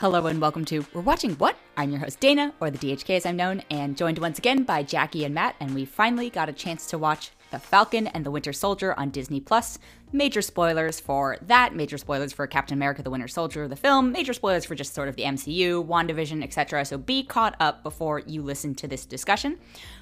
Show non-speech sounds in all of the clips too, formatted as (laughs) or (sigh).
Hello and welcome to We're Watching What? I'm your host Dana, or the DHK as I'm known, and joined once again by Jackie and Matt, and we finally got a chance to watch The Falcon and the Winter Soldier on Disney Plus. Major spoilers for that, major spoilers for Captain America the Winter Soldier, the film, major spoilers for just sort of the MCU, WandaVision, etc. So be caught up before you listen to this discussion.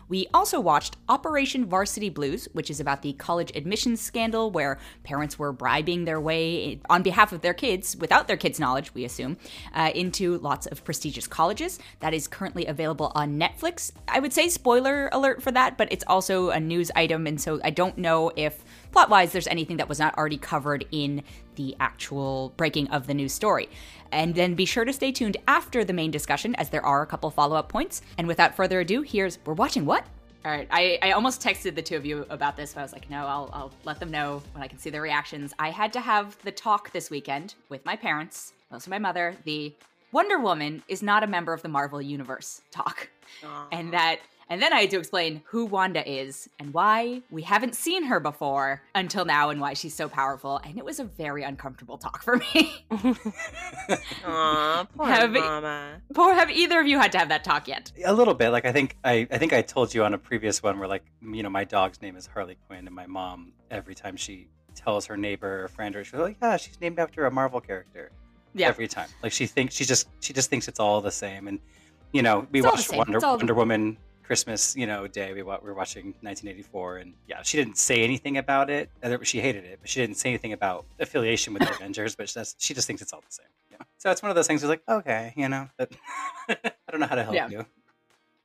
We also watched Operation Varsity Blues, which is about the college admissions scandal where parents were bribing their way on behalf of their kids, without their kids' knowledge, we assume, uh, into lots of prestigious colleges. That is currently available on Netflix. I would say spoiler alert for that, but it's also a news item, and so I don't know if plot wise there's anything that was not already covered in the actual breaking of the news story. And then be sure to stay tuned after the main discussion, as there are a couple follow up points. And without further ado, here's We're Watching What? All right, I, I almost texted the two of you about this, but I was like, no, I'll, I'll let them know when I can see their reactions. I had to have the talk this weekend with my parents, mostly my mother, the Wonder Woman is not a member of the Marvel Universe talk. Aww. And that and then I had to explain who Wanda is and why we haven't seen her before until now and why she's so powerful. And it was a very uncomfortable talk for me. (laughs) Aw, poor have, mama. Poor have either of you had to have that talk yet? A little bit. Like I think I I think I told you on a previous one where like you know my dog's name is Harley Quinn and my mom every time she tells her neighbor or friend or she's like, Yeah, she's named after a Marvel character. Yeah. Every time. Like she thinks she just she just thinks it's all the same and you know, we it's watched Wonder, Wonder Woman Christmas, you know, day we, we were watching 1984, and yeah, she didn't say anything about it. She hated it, but she didn't say anything about affiliation with the (coughs) Avengers. But she, she just thinks it's all the same. Yeah. So it's one of those things. Where like, okay, you know, but (laughs) I don't know how to help yeah. you.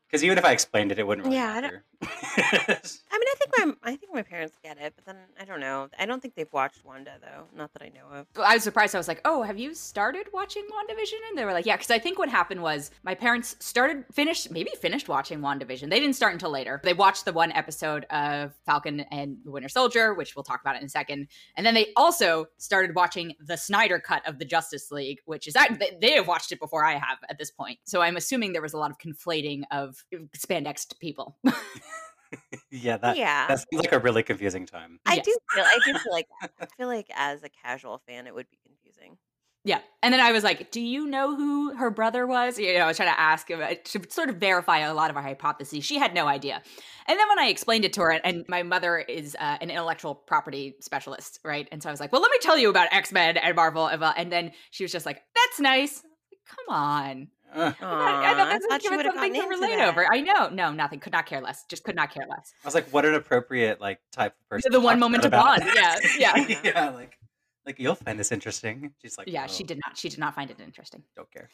Because even if I explained it, it wouldn't really yeah, matter. I, (laughs) I mean, I think my I think my parents get it, but then I don't know. I don't think they've watched Wanda though. Not that I know of. I was surprised. I was like, "Oh, have you started watching WandaVision?" And they were like, "Yeah." Because I think what happened was my parents started finished maybe finished watching WandaVision. They didn't start until later. They watched the one episode of Falcon and the Winter Soldier, which we'll talk about in a second, and then they also started watching the Snyder cut of the Justice League, which is they have watched it before I have at this point. So I'm assuming there was a lot of conflating of spandex people. (laughs) yeah, that yeah. that seems like a really confusing time. I yes. do feel I do feel like (laughs) I feel like as a casual fan it would be confusing. Yeah. And then I was like, do you know who her brother was? You know, I was trying to ask him to sort of verify a lot of our hypotheses. She had no idea. And then when I explained it to her, and my mother is uh, an intellectual property specialist, right? And so I was like, well, let me tell you about X Men and Marvel. And then she was just like, that's nice. Come on. Uh, I, thought that's thought give it something to relate that. over. I know, no, nothing. Could not care less. Just could not care less. I was like, what an appropriate like type of person. The one moment to bond. Yeah, (laughs) yeah, yeah. Like, like you'll find this interesting. She's like, yeah, oh. she did not. She did not find it interesting. Don't care.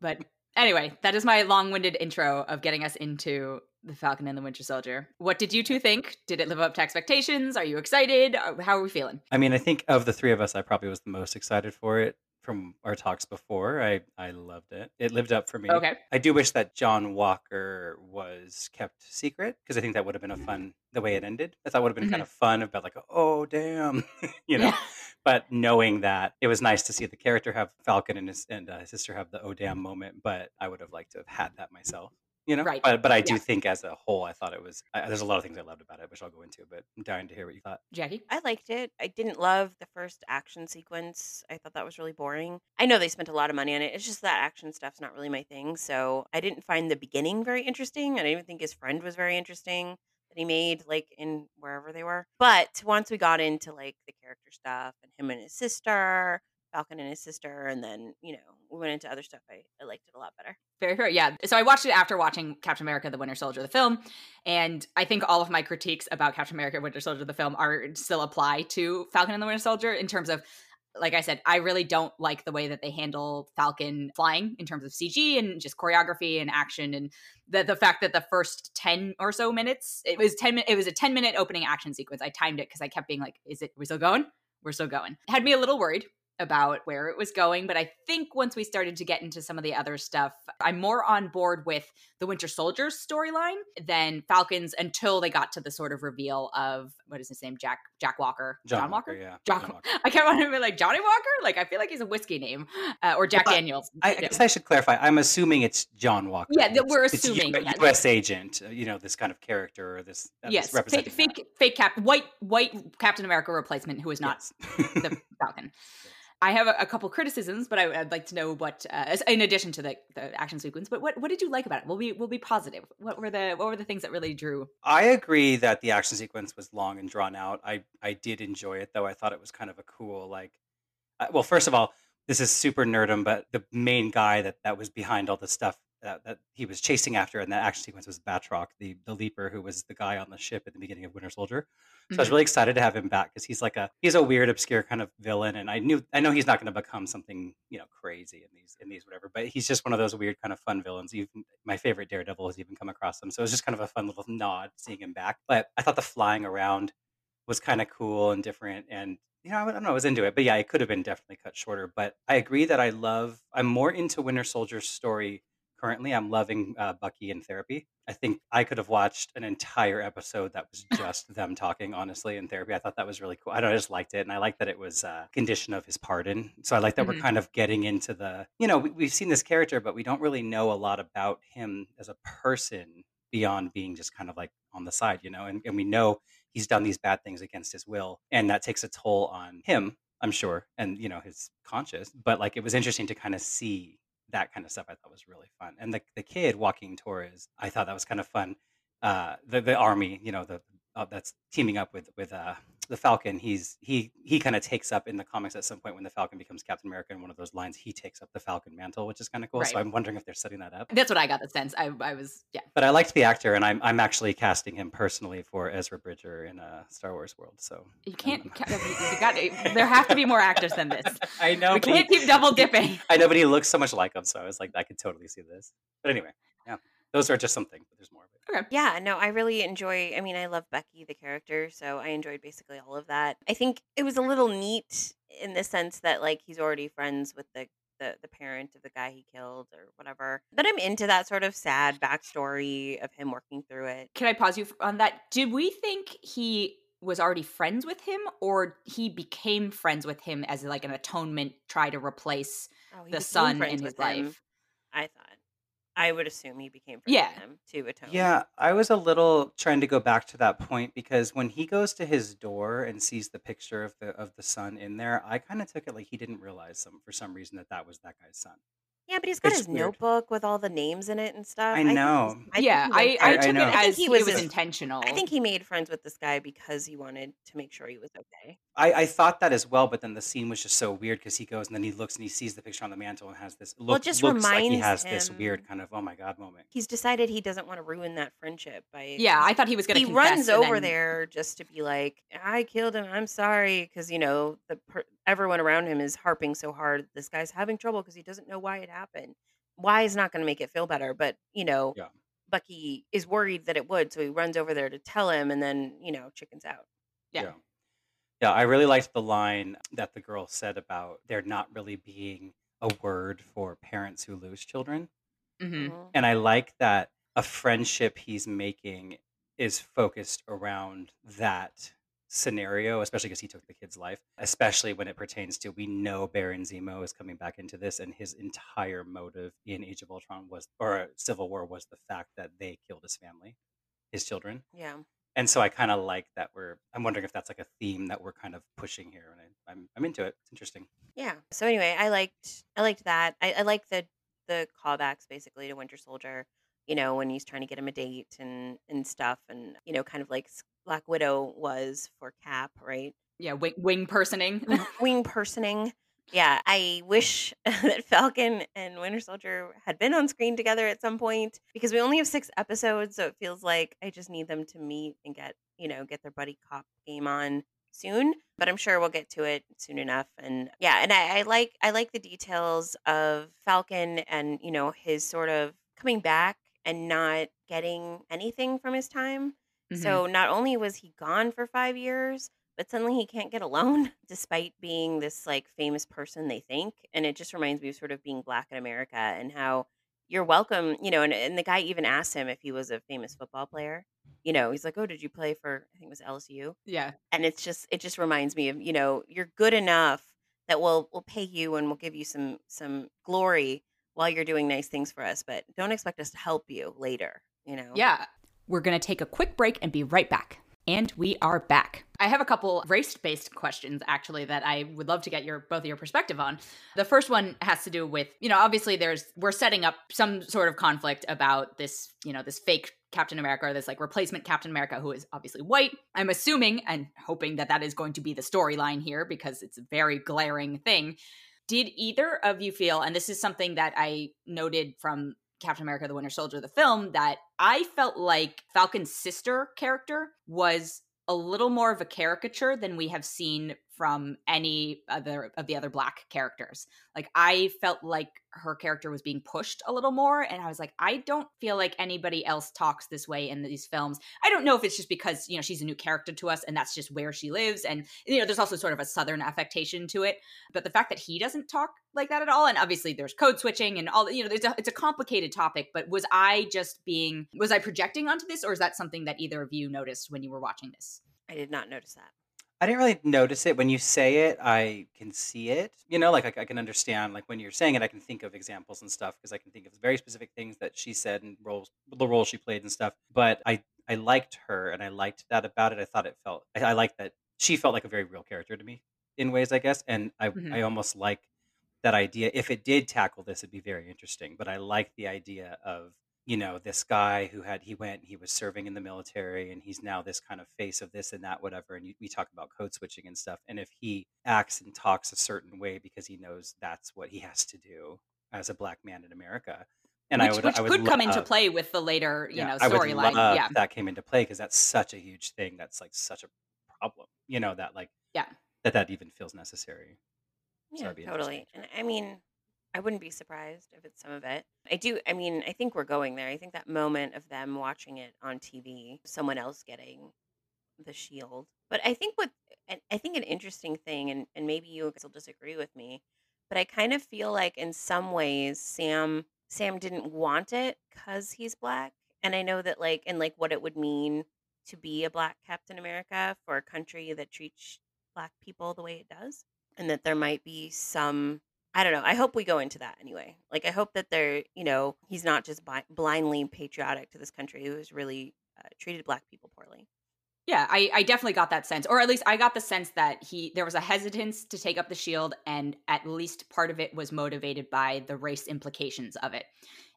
but anyway, that is my long-winded intro of getting us into the Falcon and the Winter Soldier. What did you two think? Did it live up to expectations? Are you excited? How are we feeling? I mean, I think of the three of us, I probably was the most excited for it from our talks before. I I loved it. It lived up for me. Okay. I do wish that John Walker was kept secret because I think that would have been a fun the way it ended. I thought would have been mm-hmm. kind of fun about like oh damn, (laughs) you know. but knowing that it was nice to see the character have Falcon and his and uh, his sister have the oh damn moment, but I would have liked to have had that myself you know? Right. But, but i do yeah. think as a whole i thought it was I, there's a lot of things i loved about it which i'll go into but i'm dying to hear what you thought. Jackie? I liked it. I didn't love the first action sequence. I thought that was really boring. I know they spent a lot of money on it. It's just that action stuff's not really my thing so i didn't find the beginning very interesting. I didn't even think his friend was very interesting that he made like in wherever they were. But once we got into like the character stuff and him and his sister Falcon and his sister, and then you know we went into other stuff. I, I liked it a lot better. Very fair, yeah. So I watched it after watching Captain America: The Winter Soldier, the film, and I think all of my critiques about Captain America: Winter Soldier, the film, are still apply to Falcon and the Winter Soldier in terms of. Like I said, I really don't like the way that they handle Falcon flying in terms of CG and just choreography and action, and the the fact that the first ten or so minutes, it was ten, it was a ten minute opening action sequence. I timed it because I kept being like, "Is it? We're still going? We're still going." Had me a little worried about where it was going. But I think once we started to get into some of the other stuff, I'm more on board with the Winter Soldier storyline than Falcons until they got to the sort of reveal of what is his name? Jack Jack Walker. John, John Walker? Walker? Yeah. John, John Walker. (laughs) I can't want to be like Johnny Walker. Like I feel like he's a whiskey name. Uh, or Jack but Daniels. I, I, guess I should clarify. I'm assuming it's John Walker. Yeah, we're assuming it's U- U.S. agent, uh, you know, this kind of character or this uh, Yes, this fake fake, fake cap white white Captain America replacement who is not yes. the (laughs) Falcon. I have a, a couple criticisms, but I, would like to know what, uh, in addition to the, the action sequence, but what, what did you like about it? We'll be we'll be positive. What were the what were the things that really drew? I agree that the action sequence was long and drawn out. I I did enjoy it though. I thought it was kind of a cool like. Uh, well, first of all, this is super nerdum, but the main guy that that was behind all this stuff that, that he was chasing after and that action sequence was Batroc, the the leaper who was the guy on the ship at the beginning of Winter Soldier. So mm-hmm. I was mm-hmm. really excited to have him back because he's like a he's a weird, obscure kind of villain, and I knew I know he's not going to become something you know crazy in these in these whatever, but he's just one of those weird kind of fun villains. Even my favorite Daredevil has even come across him, so it was just kind of a fun little nod seeing him back. But I thought the flying around was kind of cool and different, and you know, I don't know, I was into it, but yeah, it could have been definitely cut shorter. But I agree that I love, I'm more into Winter Soldier's story currently. I'm loving uh, Bucky in therapy. I think I could have watched an entire episode that was (laughs) just them talking, honestly, in therapy. I thought that was really cool. I don't know, I just liked it. And I like that it was a condition of his pardon. So I like that mm-hmm. we're kind of getting into the, you know, we, we've seen this character, but we don't really know a lot about him as a person beyond being just kind of like on the side, you know, and, and we know he's done these bad things against his will. And that takes a toll on him, I'm sure, and, you know, his conscious. But like it was interesting to kind of see that kind of stuff I thought was really fun. And the the kid Joaquin Torres, I thought that was kind of fun. Uh, the the army, you know, the uh, that's teaming up with with uh, the Falcon. He's he he kind of takes up in the comics at some point when the Falcon becomes Captain America. In one of those lines, he takes up the Falcon mantle, which is kind of cool. Right. So I'm wondering if they're setting that up. That's what I got the sense. I, I was yeah. But I liked the actor, and I'm I'm actually casting him personally for Ezra Bridger in a Star Wars world. So you can't. Um, you got, there have to be more actors than this. (laughs) I know. We can't he, keep double dipping. I know, but he looks so much like him, so I was like, I could totally see this. But anyway, yeah, those are just some things. But there's more. Okay. Yeah, no, I really enjoy I mean, I love Bucky, the character, so I enjoyed basically all of that. I think it was a little neat in the sense that like he's already friends with the the, the parent of the guy he killed or whatever. But I'm into that sort of sad backstory of him working through it. Can I pause you on that? Did we think he was already friends with him or he became friends with him as like an atonement try to replace oh, the son in his life? I thought. I would assume he became friends yeah. with him to atone. Yeah, I was a little trying to go back to that point because when he goes to his door and sees the picture of the of the son in there, I kind of took it like he didn't realize some for some reason that that was that guy's son. Yeah, but he's got It's his weird. notebook with all the names in it and stuff. I know. I yeah, I, I, took it as he was, intentional. I think he made friends with this guy because he wanted to make sure he was okay. I, I thought that as well, but then the scene was just so weird because he goes and then he looks and he sees the picture on the mantle and has this look. Well, it just looks like he has this weird kind of oh my god moment. He's decided he doesn't want to ruin that friendship by. Yeah, I thought he was going to. He runs over then... there just to be like, "I killed him. I'm sorry," because you know the per- everyone around him is harping so hard. This guy's having trouble because he doesn't know why it happened why is not going to make it feel better, but you know, Yeah. Bucky is worried that it would, so he runs over there to tell him, and then you know, chickens out. Yeah. Yeah. Yeah, I really liked the line that the girl said about there not really being a word for parents who lose children. hmm Mhm. And I like that a friendship he's making is focused around that scenario, especially because he took the kid's life, especially when it pertains to we know Baron Zemo is coming back into this, and his entire motive in Age of Ultron was, or Civil War was the fact that they killed his family, his children. Yeah. And so I kind of like that we're. I'm wondering if that's like a theme that we're kind of pushing here, and I, I'm I'm into it. It's interesting. Yeah. So anyway, I liked I liked that. I, I like the the callbacks basically to Winter Soldier. You know, when he's trying to get him a date and and stuff, and you know, kind of like Black Widow was for Cap, right? Yeah, wing, wing personing. wing personing. Yeah, I wish (laughs) that Falcon and Winter Soldier had been on screen together at some point because we only have six episodes, so it feels like I just need them to meet and get, you know, get their buddy cop game on soon. But I'm sure we'll get to it soon enough. And yeah, and I, I like I like the details of Falcon and you know his sort of coming back and not getting anything from his time Mm-hmm. So not only was he gone for five years, but suddenly he can't get a loan (laughs) despite being this like famous person they think. And it just reminds me of sort of being black in America and how you're welcome, you know, and, and the guy even asked him if he was a famous football player. You know, he's like, Oh, did you play for I think it was LSU? Yeah. And it's just it just reminds me of, you know, you're good enough that we'll we'll pay you and we'll give you some some glory while you're doing nice things for us, but don't expect us to help you later, you know. Yeah. We're going to take a quick break and be right back. And we are back. I have a couple race-based questions actually that I would love to get your both of your perspective on. The first one has to do with, you know, obviously there's we're setting up some sort of conflict about this, you know, this fake Captain America or this like replacement Captain America who is obviously white. I'm assuming and hoping that that is going to be the storyline here because it's a very glaring thing. Did either of you feel and this is something that I noted from Captain America the Winter Soldier, the film, that I felt like Falcon's sister character was a little more of a caricature than we have seen from any other of the other black characters. Like I felt like her character was being pushed a little more and I was like I don't feel like anybody else talks this way in these films. I don't know if it's just because, you know, she's a new character to us and that's just where she lives and you know, there's also sort of a southern affectation to it, but the fact that he doesn't talk like that at all and obviously there's code switching and all you know, there's a, it's a complicated topic, but was I just being was I projecting onto this or is that something that either of you noticed when you were watching this? I did not notice that. I didn't really notice it. When you say it, I can see it. You know, like I, I can understand. Like when you're saying it, I can think of examples and stuff because I can think of very specific things that she said and roles, the role she played and stuff. But I, I liked her and I liked that about it. I thought it felt. I, I liked that she felt like a very real character to me in ways, I guess. And I, mm-hmm. I almost like that idea. If it did tackle this, it'd be very interesting. But I like the idea of you know this guy who had he went he was serving in the military and he's now this kind of face of this and that whatever and you, we talk about code switching and stuff and if he acts and talks a certain way because he knows that's what he has to do as a black man in america and which, I would, which I would could love, come into play with the later, you yeah, know, storyline. Yeah, that came into play because that's such a huge thing. That's like such a problem. You know that like yeah that that even feels necessary. Yeah, so totally. And I mean, I wouldn't be surprised if it's some of it. I do. I mean, I think we're going there. I think that moment of them watching it on TV, someone else getting the shield. But I think what I think an interesting thing, and and maybe you will disagree with me, but I kind of feel like in some ways Sam Sam didn't want it because he's black, and I know that like and like what it would mean to be a black Captain America for a country that treats black people the way it does, and that there might be some I don't know. I hope we go into that anyway. Like, I hope that they're, you know, he's not just bi- blindly patriotic to this country who's really uh, treated black people poorly. Yeah, I, I definitely got that sense, or at least I got the sense that he there was a hesitance to take up the shield, and at least part of it was motivated by the race implications of it.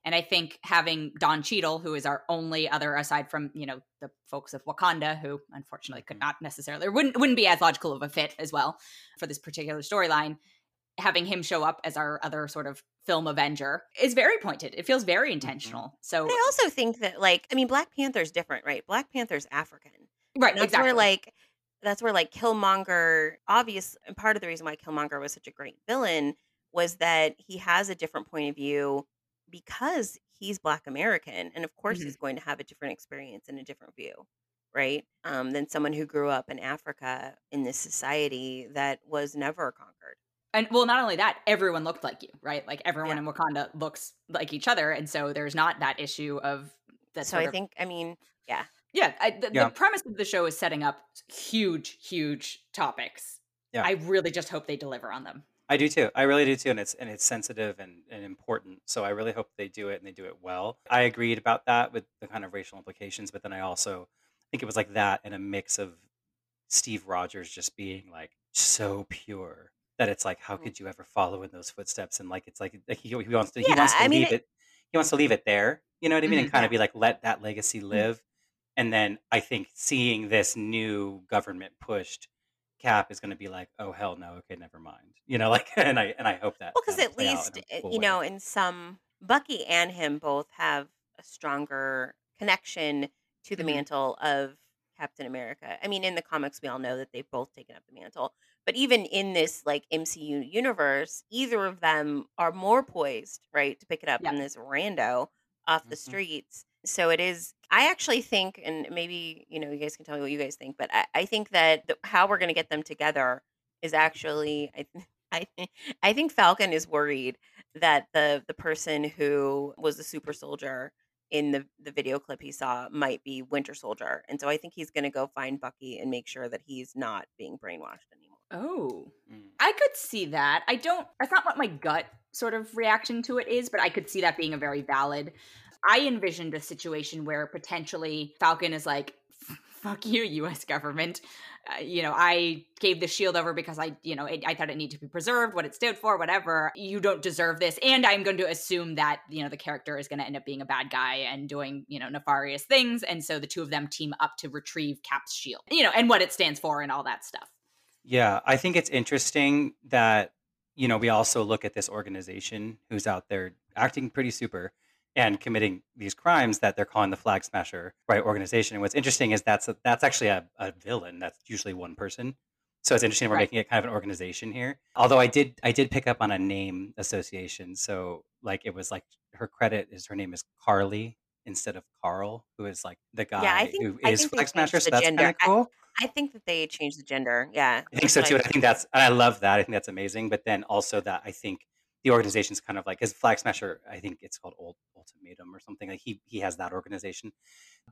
And I think having Don Cheadle, who is our only other aside from you know the folks of Wakanda, who unfortunately could mm-hmm. not necessarily wouldn't wouldn't be as logical of a fit as well for this particular storyline, having him show up as our other sort of film Avenger is very pointed. It feels very mm-hmm. intentional. Mm-hmm. So but I also think that like I mean Black Panther's different, right? Black Panther's African. Right. That's exactly. where like that's where like Killmonger obvious and part of the reason why Killmonger was such a great villain was that he has a different point of view because he's black American and of course mm-hmm. he's going to have a different experience and a different view right um, than someone who grew up in africa in this society that was never conquered and well not only that everyone looked like you right? Like everyone yeah. in wakanda looks like each other and so there's not that issue of that so i of, think i mean yeah. Yeah, I, the, yeah. the premise of the show is setting up huge huge topics. Yeah. I really just hope they deliver on them. I do too. I really do too and it's and it's sensitive and, and important so i really hope they do it and they do it well. I agreed about that with the kind of racial implications but then i also think it was like that and a mix of steve rogers just being like so pure that it's like how mm. could you ever follow in those footsteps and like it's like, like he, he wants to he wants to I mean, leave it, he wants to leave it there you know what i mean mm-hmm, and kind of be like let that legacy mm. live and then i think seeing this new government pushed cap is going to be like oh hell no okay never mind you know (laughs) like and i and i hope that well because at least eh, cool you know in some bucky and him both have a stronger connection to the mm-hmm. mantle of captain america i mean in the comics we all know that they've both taken up the mantle but even in this like MCU universe, either of them are more poised, right, to pick it up yeah. than this rando off the mm-hmm. streets. So it is. I actually think, and maybe you know, you guys can tell me what you guys think, but I, I think that the, how we're going to get them together is actually, I, (laughs) I, I think Falcon is worried that the the person who was the super soldier in the the video clip he saw might be Winter Soldier, and so I think he's going to go find Bucky and make sure that he's not being brainwashed anymore. Oh, mm. I could see that. I don't, that's not what my gut sort of reaction to it is, but I could see that being a very valid. I envisioned a situation where potentially Falcon is like, (laughs) fuck you, U.S. government. Uh, you know, I gave the shield over because I, you know, it, I thought it needed to be preserved, what it stood for, whatever. You don't deserve this, and I'm going to assume that you know the character is going to end up being a bad guy and doing you know nefarious things, and so the two of them team up to retrieve Cap's shield, you know, and what it stands for and all that stuff. Yeah, I think it's interesting that you know we also look at this organization who's out there acting pretty super and committing these crimes that they're calling the flag smasher right organization. And what's interesting is that's a, that's actually a, a villain that's usually one person. So it's interesting we're right. making it kind of an organization here. Although i did i did pick up on a name association. So like it was like her credit is her name is Karli instead of Karl who is like the guy yeah, I think, who is flag smasher so that's kind of cool. I, I, think that they changed the gender. Yeah i think so too. I think that's i love that. I think that's amazing but then also that i think the organization's kind of like his flag smasher i think it's called old ultimatum or something like he he has that organization.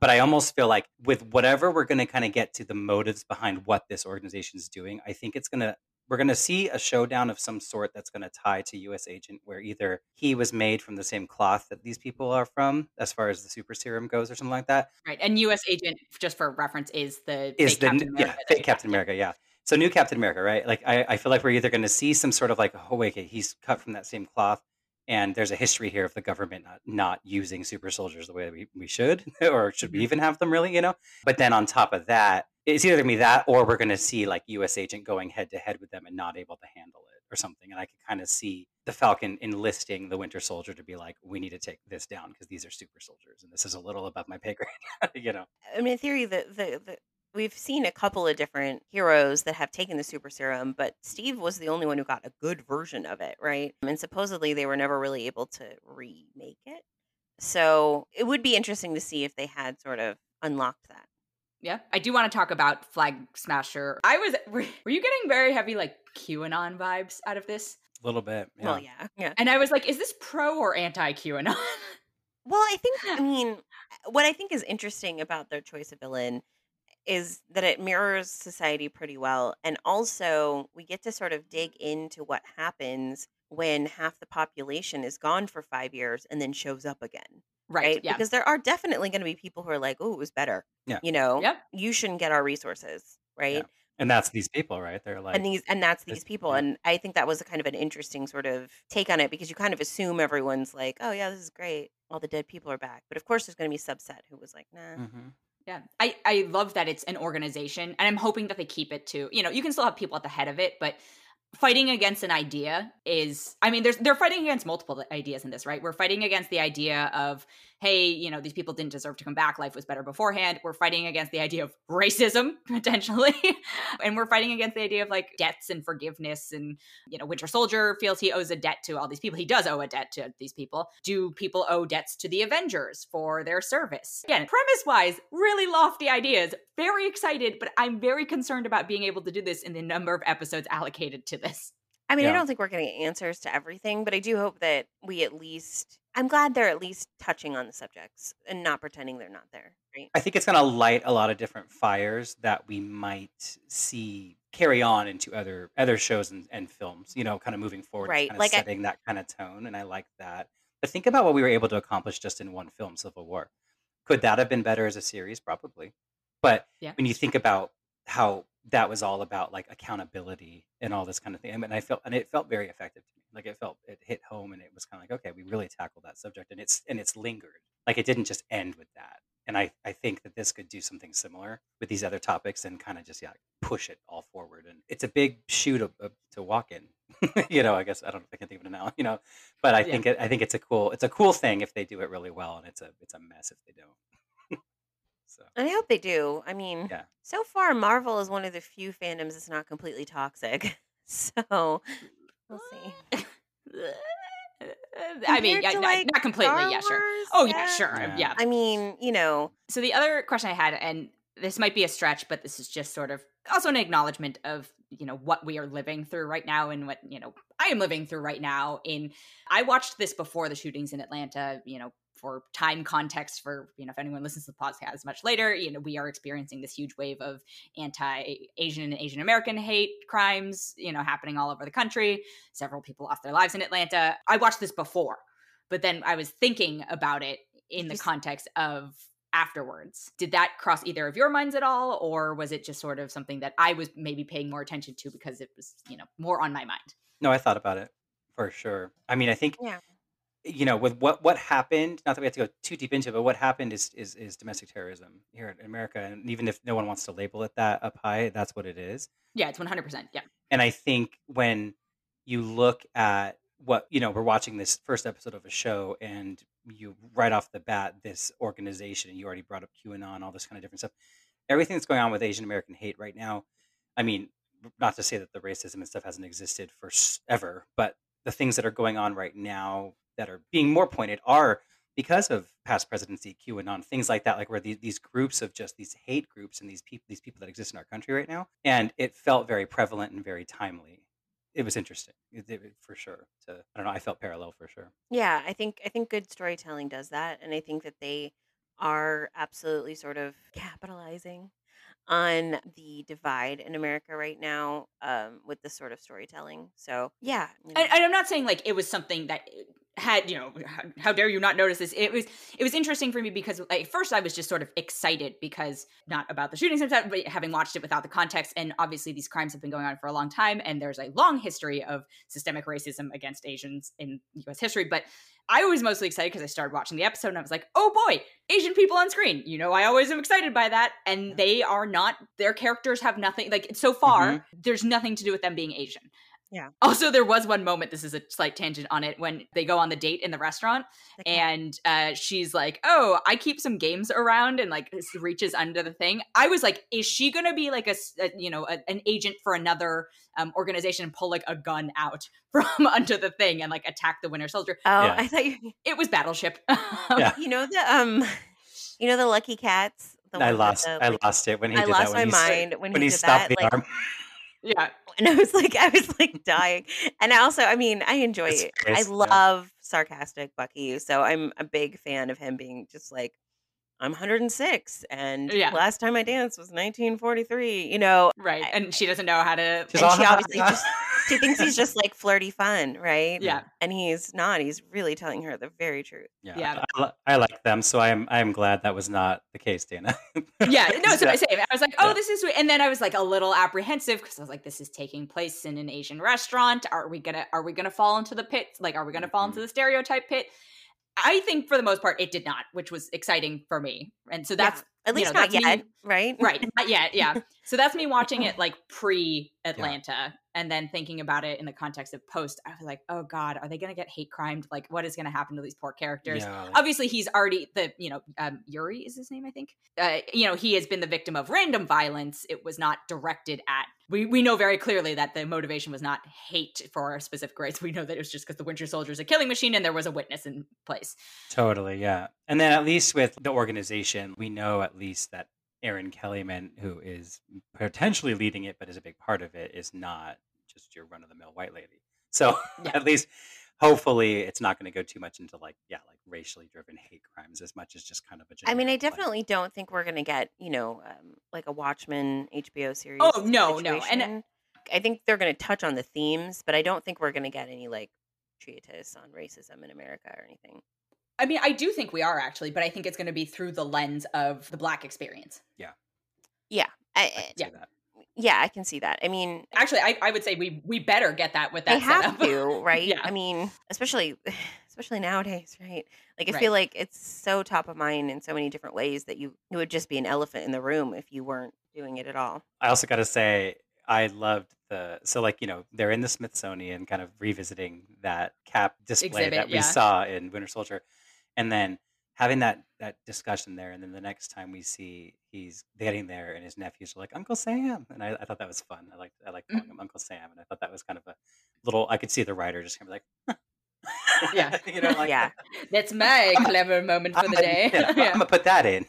But i almost feel like with whatever we're going to kind of get to the motives behind what this organization is doing i think it's going to we're going to see a showdown of some sort that's going to tie to U.S. Agent where either he was made from the same cloth that these people are from as far as the super serum goes or something like that. Right and U.S. Agent just for reference is the is the captain America, yeah fake captain america yeah. So new Captain America, right? Like I, I feel like we're either going to see some sort of like, oh wait, okay, he's cut from that same cloth, and there's a history here of the government not, not using super soldiers the way we, we should, (laughs) or should we mm-hmm. even have them really, you know? But then on top of that, it's either going to be that, or we're going to see like U.S. Agent going head to head with them and not able to handle it or something. And I could kind of see the Falcon enlisting the Winter Soldier to be like, we need to take this down because these are super soldiers, and this is a little above my pay grade, (laughs) you know. I mean, in theory, the the, the we've seen a couple of different heroes that have taken the super serum, but Steve was the only one who got a good version of it, right? And supposedly they were never really able to remake it. So it would be interesting to see if they had sort of unlocked that. Yeah, I do want to talk about Flag Smasher. I was, were, (laughs) were you getting very heavy like QAnon vibes out of this? A little bit. Yeah. Well, yeah, yeah. And I was like, is this pro or anti QAnon? well, I think, I (laughs) mean, what I think is interesting about their choice of villain is that it mirrors society pretty well. And also, we get to sort of dig into what happens when half the population is gone for five years and then shows up again. Right. right? Yeah. Because there are definitely going to be people who are like, oh, it was better. Yeah. You know, yep. you shouldn't get our resources. Right. Yeah. And that's these people, right? They're like, and these, and that's these people. Yeah. And I think that was a kind of an interesting sort of take on it because you kind of assume everyone's like, oh, yeah, this is great. All the dead people are back. But of course, there's going to be a subset who was like, nah. Mm-hmm. Yeah. I, I love that it's an organization and I'm hoping that they keep it to, you know, you can still have people at the head of it, but fighting against an idea is I mean, there's they're fighting against multiple ideas in this, right? We're fighting against the idea of hey, you know, these people didn't deserve to come back. Life was better beforehand. We're fighting against the idea of racism (laughs) potentially. and we're fighting against the idea of like debts and forgiveness. And, you know, Winter Soldier feels he owes a debt to all these people. He does owe a debt to these people. Do people owe debts to the Avengers for their service? Again, premise wise, really lofty ideas. Very excited, but I'm very concerned about being able to do this in the number of episodes allocated to I mean, I don't think we're getting answers to everything, but I do hope that we at least I'm glad they're at least touching on the subjects and not pretending they're not there, right? I think it's going to light a lot of different fires that we might see carry on into other other shows and, and films. You know, kind of moving forward, Right. Like I setting that kind of tone, and I like that. But think about what we were able to accomplish just in one film, Civil War. Could that have been better as a series? Probably. But Yeah. when you think about how that was all about like accountability and all this kind of thing. I mean, I felt and it felt very effective to me. Like it felt it hit home, and it was kind of like okay, we really tackled that subject, and it's and it's lingered. Like it didn't just end with that. And I I think that this could do something similar with these other topics and kind of just yeah push it all forward. And it's a big shoe to uh, to walk in. (laughs) you know, I guess I don't know if I can think of it now. (laughs) You know, but I yeah. think it, I think it's a cool it's a cool thing if they do it really well, and it's a it's a mess if they don't. So And I hope they do. I mean, yeah, so far Marvel is one of the few fandoms that's not completely toxic. (laughs) So we'll see. (laughs) I mean, yeah, like not completely. Star Yeah, sure. Oh, yeah, sure. Um, yeah. Yeah. I mean, you know, So the other question I had, and this might be a stretch, but this is just sort of also an acknowledgement of you know what we are living through right now and what you know I am living through right now. In I watched this before the shootings in Atlanta. You know, for time context for you know if anyone listens to the podcast much later you know we are experiencing this huge wave of anti-asian and asian american hate crimes you know happening all over the country several people lost their lives in atlanta i watched this before but then i was thinking about it in the context of afterwards. Did that cross either of your minds at all, or was it just sort of something that I was maybe paying more attention to because it was, you know, more on my mind? No, I thought about it for sure. I mean, I think yeah. You know, with what what happened, not that we have to go too deep into it, but what happened is is is domestic terrorism here in America. And even if no one wants to label it that up high, that's what it is. Yeah, it's 100%. Yeah. And I think when you look at what, you know, we're watching this first episode of a show and you right off the bat, this organization, and you already brought up QAnon, all this kind of different stuff. Everything that's going on with Asian American hate right now, I mean, not to say that the racism and stuff hasn't existed for ever, but the things that are going on right now that are being more pointed are because of past presidency, QAnon, things like that, like where these, these groups of just these hate groups and these people, these people that exist in our country right now, and it felt very prevalent and very timely. It was interesting, it, it, for sure. To I don't know, I felt parallel for sure. Yeah, I think I think good storytelling does that, and I think that they are absolutely sort of capitalizing on the divide in America right now um, with this sort of storytelling. So yeah, you know. and, I'm not saying like it was something that had you know how, how, dare you not notice this? It was it was interesting for me because like first i was just sort of excited because not about the shootings but having watched it without the context. And obviously these crimes have been going on for a long time and there's a long history of systemic racism against asians in us history. But i was mostly excited because i started watching the episode and i was like oh boy asian people on screen. You know i always am excited by that. And they are not their characters have nothing like so far mm-hmm. there's nothing to do with them being asian yeah. Also, there was one moment. This is a slight tangent on it when they go on the date in the restaurant, okay. and uh, she's like, "Oh, I keep some games around," and like reaches under the thing. I was like, "Is she gonna be like a, a you know a, an agent for another um, organization and pull like a gun out (laughs) from under the thing and like attack the Winter Soldier?" Oh, yeah. I thought you. (laughs) It was Battleship. (laughs) yeah. You know the um, you know the Lucky Cats. The I lost. The, like, I lost it when he I did lost that. my mind when, when he, he stopped that, the like, arm. Yeah. (laughs) And I was like, I was like (laughs) dying. And I also, I mean, I enjoy it. I love yeah. sarcastic Bucky. So I'm a big fan of him being just like, I'm 106, and yeah. last time I danced was 1943. You know, right? And she doesn't know how to. She's and she obviously just she thinks he's just like flirty fun, right? Yeah. And he's not. He's really telling her the very truth. Yeah. yeah. I, I, like them, so I'm I'm glad that was not the case, Dana. yeah. (laughs) No. So I say, I was like, oh, yeah. this is, and then I was like a little apprehensive because I was like, this is taking place in an Asian restaurant. Are we gonna Are we gonna fall into the pit? Like, are we gonna fall into mm-hmm. the stereotype pit? I think for the most part it did not, which was exciting for me. And so that's yeah, at least you know, not yet, me, right? Right, not yet. Yeah. (laughs) so that's me watching it like pre Atlanta, yeah. and then thinking about it in the context of post. I was like, oh god, are they going to get hate crimed? Like, what is going to happen to these poor characters? Yeah, Obviously, he's already the you know um, Yori is his name, I think. Uh, you know, he has been the victim of random violence. It was not directed at we, we know very clearly that the motivation was not hate for our specific race. We know that it was just because the Winter Soldier is a killing machine and there was a witness in place. Totally, yeah. And then at least with the organization, we know at least that Erin Kellyman, who is potentially leading it, but is a big part of it, is not just your run of the mill white lady. So (laughs) yeah. at least hopefully it's not going to go too much into like yeah like racially driven hate crimes as much as just kind of a i mean i definitely like, don't think we're going to get you know um, like a watchmen hbo series oh no situation. no and i think they're going to touch on the themes but i don't think we're going to get any like treatise on racism in america or anything i mean i do think we are actually but i think it's going to be through the lens of the black experience yeah yeah I, I yeah that. Yeah, I can see that. I mean, actually, I, I would say we we better get that with that. They have (laughs) to, right? yeah. I mean, especially (sighs) especially nowadays, right? Like, I right. feel like it's so top of mind in so many different ways that you it would just be an elephant in the room if you weren't doing it at all. I also got to say, I loved the so like you know they're in the Smithsonian, kind of revisiting that cap display Exhibit, that we yeah. saw in Winter Soldier, and then having that that discussion there, and then the next time we see he's getting there, and his nephews are like Uncle Sam, and I, I thought that was fun. I like I like calling mm-hmm. him Uncle Sam, and I thought that was kind of a little. I could see the writer just kind of like. yeah, (laughs) you know, like, yeah, (laughs) that's my clever moment for the (laughs) day. yeah, yeah. I'm gonna put that in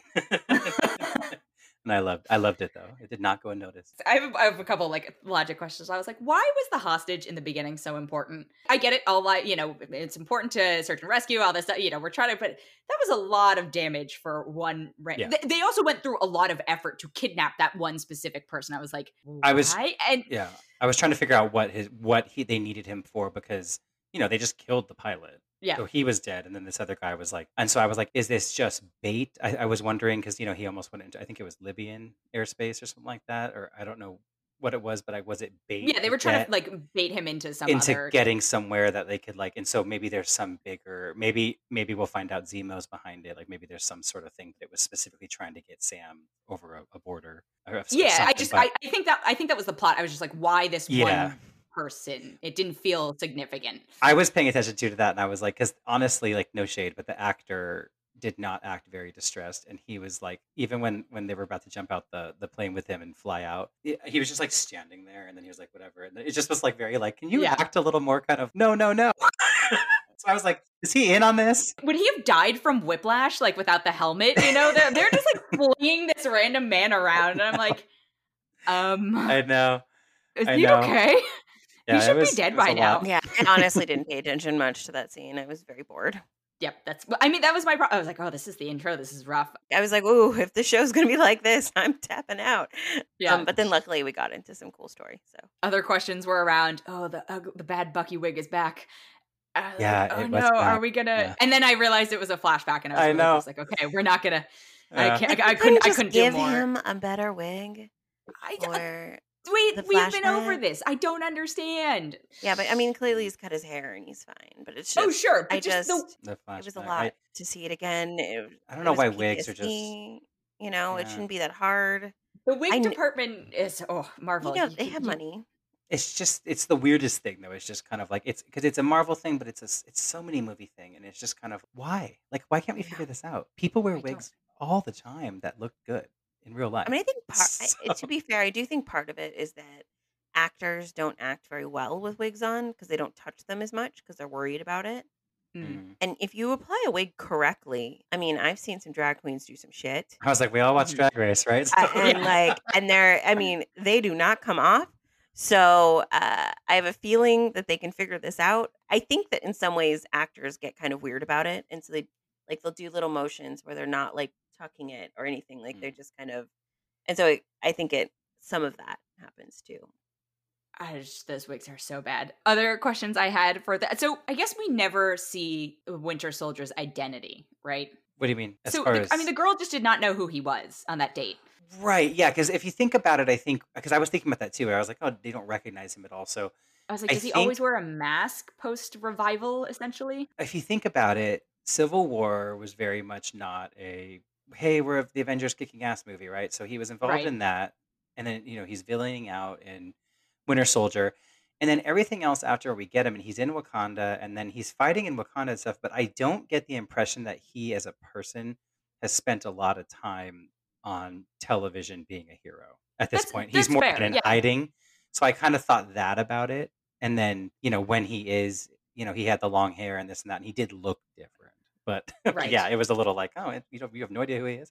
and I loved I loved it though. It did not go unnoticed. I have, I have a couple like logic questions. I was like, why was the hostage in the beginning so important? I get it, all like you know, it's important to search and rescue all this stuff. You know, we're trying to, but that was a lot of damage for one. Ra- yeah. they, they also went through a lot of effort to kidnap that one specific person. I was like, why? I was and yeah, I was trying to figure out what his what he they needed him for because you know they just killed the pilot Yeah. So he was dead, and then this other guy was like, and so I was like, is this just bait? I, I was wondering because you know he almost went into, I think it was Libyan airspace or something like that, or I don't know what it was, but I was it bait? Yeah, they were trying to like bait him into some into other... getting somewhere that they could like, and so maybe there's some bigger, maybe maybe we'll find out Zemo's behind it. Like maybe there's some sort of thing that was specifically trying to get Sam over a, a border. yeah, I just but... I, I, think that I think that was the plot. I was just like, why this yeah. one person? It didn't feel significant. I was paying attention to that, and I was like, because honestly, like no shade, but the actor did not act very distressed and he was like even when when they were about to jump out the the plane with him and fly out he was just like standing there and then he was like whatever and it just was like very like can you yeah. act a little more kind of no no no (laughs) so i was like is he in on this would he have died from whiplash like without the helmet you know they're, they're just like fleeing this random man around and i'm like um i know is I he know. okay yeah, he should was, be dead by now yeah i honestly didn't pay attention much to that scene i was very bored Yep, that's. I mean, that was my. Pro- I was like, oh, this is the intro. This is rough. I was like, ooh, if the show's gonna be like this, (laughs) I'm tapping out. Yeah. Um, but then luckily we got into some cool story. So other questions were around. Oh, the uh, the bad Bucky wig is back. yeah. Like, oh no, are we gonna? Yeah. And then I realized it was a flashback, and I was, I really, know. I was like, okay, we're not gonna. Yeah. I can't. I, I couldn't. I couldn't give do more. him a better wig. I, or Wait, we've been over this. I don't understand. Yeah, but I mean, clearly he's cut his hair and he's fine. But it's oh, just, oh sure. I just, just the, it was a lot I, to see it again. It, I don't know why wigs are just. You know, yeah. it shouldn't be that hard. The wig I, department is oh Marvel. You know, they have money. It's just it's the weirdest thing though. It's just kind of like it's because it's a Marvel thing, but it's a it's so many movie thing, and it's just kind of why like why can't we figure this out? People wear wigs all the time that look good in real life. I mean, I think (laughs) part, so. I, to be fair, I do think part of it is that actors don't act very well with wigs on because they don't touch them as much because they're worried about it. Mm. And if you apply a wig correctly, I mean, I've seen some drag queens do some shit. I was like, we all watch mm. Drag Race, right? So, uh, and yeah. like, and they're, I (laughs) mean, they do not come off. So uh, I have a feeling that they can figure this out. I think that in some ways actors get kind of weird about it, and so they like they'll do little motions where they're not like tucking it or anything. Like mm. they're just kind of, and so I think it some of that happens too. I just those wigs are so bad. Other questions I had for that. So I guess we never see Winter Soldier's identity, right? What do you mean? As so the, as... I mean, the girl just did not know who he was on that date. Right. Yeah. Because if you think about it, I think because I was thinking about that too. I was like, oh, they don't recognize him at all. So I was like, does I he think, always wear a mask post revival? Essentially, if you think about it, Civil War was very much not a hey, we're the Avengers kicking ass movie, right? So he was involved right. in that, and then you know he's villaining out in Winter Soldier. And then everything else after we get him, and he's in Wakanda, and then he's fighting in Wakanda and stuff. But I don't get the impression that he, as a person, has spent a lot of time on television being a hero at this that's, point. He's more fair, in yeah. hiding. So I kind of thought that about it. And then, you know, when he is, you know, he had the long hair and this and that, and he did look different. (laughs) But right. yeah, it was a little like, oh, you know, you have no idea who he is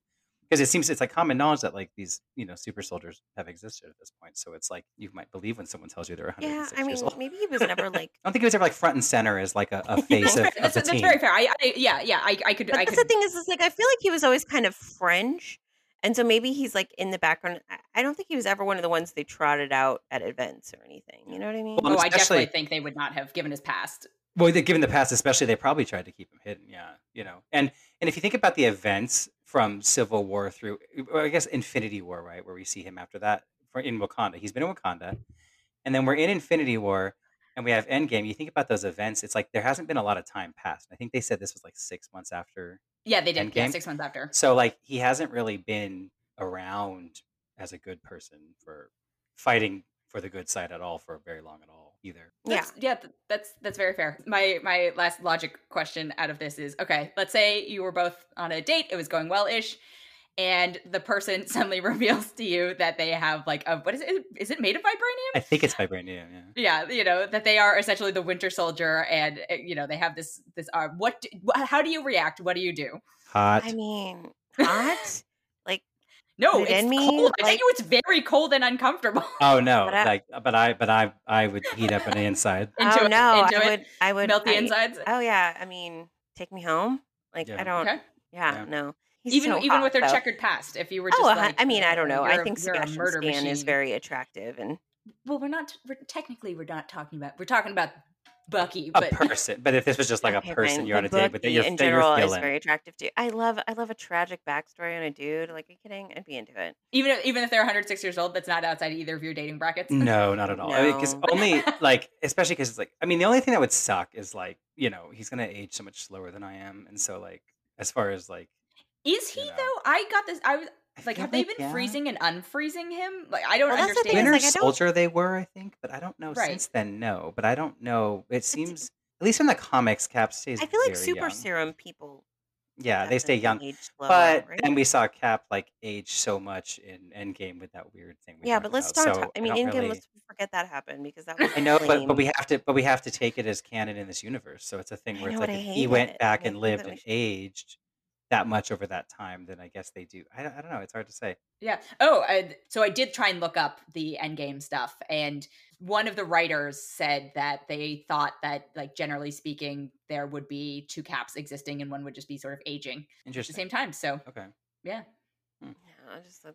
because it seems it's like common knowledge that like these you know super soldiers have existed at this point. So it's like you might believe when someone tells you they're 106 yeah, I mean, maybe he was never like. (laughs) I don't think he was ever like front and center as like a, a (laughs) face of, of, that's, the that's team. very fair. I, I, yeah, yeah, I, I could. But I that's could... the thing is, is like I feel like he was always kind of fringe, and so maybe he's like in the background. I don't think he was ever one of the ones they trotted out at events or anything. You know what I mean? Well, oh, I definitely think they would not have given his past. Well, given the past, especially, they probably tried to keep him hidden. Yeah, you know, and and if you think about the events from Civil War through, I guess Infinity War, right, where we see him after that for in Wakanda. He's been in Wakanda, and then we're in Infinity War, and we have Endgame. You think about those events; it's like there hasn't been a lot of time passed. I think they said this was like six months after. Yeah, they did. Endgame. Yeah, six months after. So like he hasn't really been around as a good person for fighting for the good side at all for very long at all either. That's, yeah, yeah, that's that's very fair. My my last logic question out of this is okay. Let's say you were both on a date; it was going well ish, and the person (laughs) suddenly reveals to you that they have like a what is it? Is it made of vibranium? I think it's vibranium. Yeah. Yeah, you know that they are essentially the Winter Soldier, and eh, you know they have this this arm. What? How do you react? What do you do? Hot. I mean, (laughs) hot. No, it's in me. Cold. I think it's very cold and uncomfortable. (laughs) Oh no, but I, like, but I, but I, I would heat up on the inside. (laughs) into oh no, I it, would, I would melt the I, insides. Oh yeah, I mean, take me home. Like yeah. I don't. Okay. Yeah, yeah, no. He's even so even hot, with their though. checkered past, if you were oh, just oh, like, I mean, I don't know. I think Sebastian Stan is very attractive, and well, we're not. We're, technically, we're not talking about. We're talking about Bucky, but a person. But if this was just like okay, a person fine. you're on a date with, that you're, in general is very attractive too. I love I love a tragic backstory on a dude. Like, are you kidding? I'd be into it. Even if, even if they're 106 years old, that's not outside either of your dating brackets. No, not at all. Because no. I mean, only (laughs) like, especially because it's like, I mean, the only thing that would suck is like, you know, he's gonna age so much slower than I am, and so like, as far as like, is he you know, though? I got this. I was like, have they been yeah. freezing and unfreezing him? Like, I don't well, understand. Winter like, Soldier, they were, I think, but I don't know right. since then. No, but I don't know. It seems, at least in the comics, Cap stays. I feel like super young. serum people. Yeah, they stay young. Slower, but right? then we saw Cap like age so much in Endgame with that weird thing. yeah, but let's about. start. So, I mean, I Endgame. Really... Let's forget that happened because that (laughs) was. I know, but but we have to, but we have to take it as canon in this universe. So it's a thing where it's like he went back and lived and aged that much over that time, then I guess they do. I, I don't know. It's hard to say. Yeah. Oh, I, so I did try and look up the Endgame stuff, and one of the writers said that they thought that, like generally speaking, there would be two caps existing, and one would just be sort of aging at the same time. So okay. Yeah. Hmm.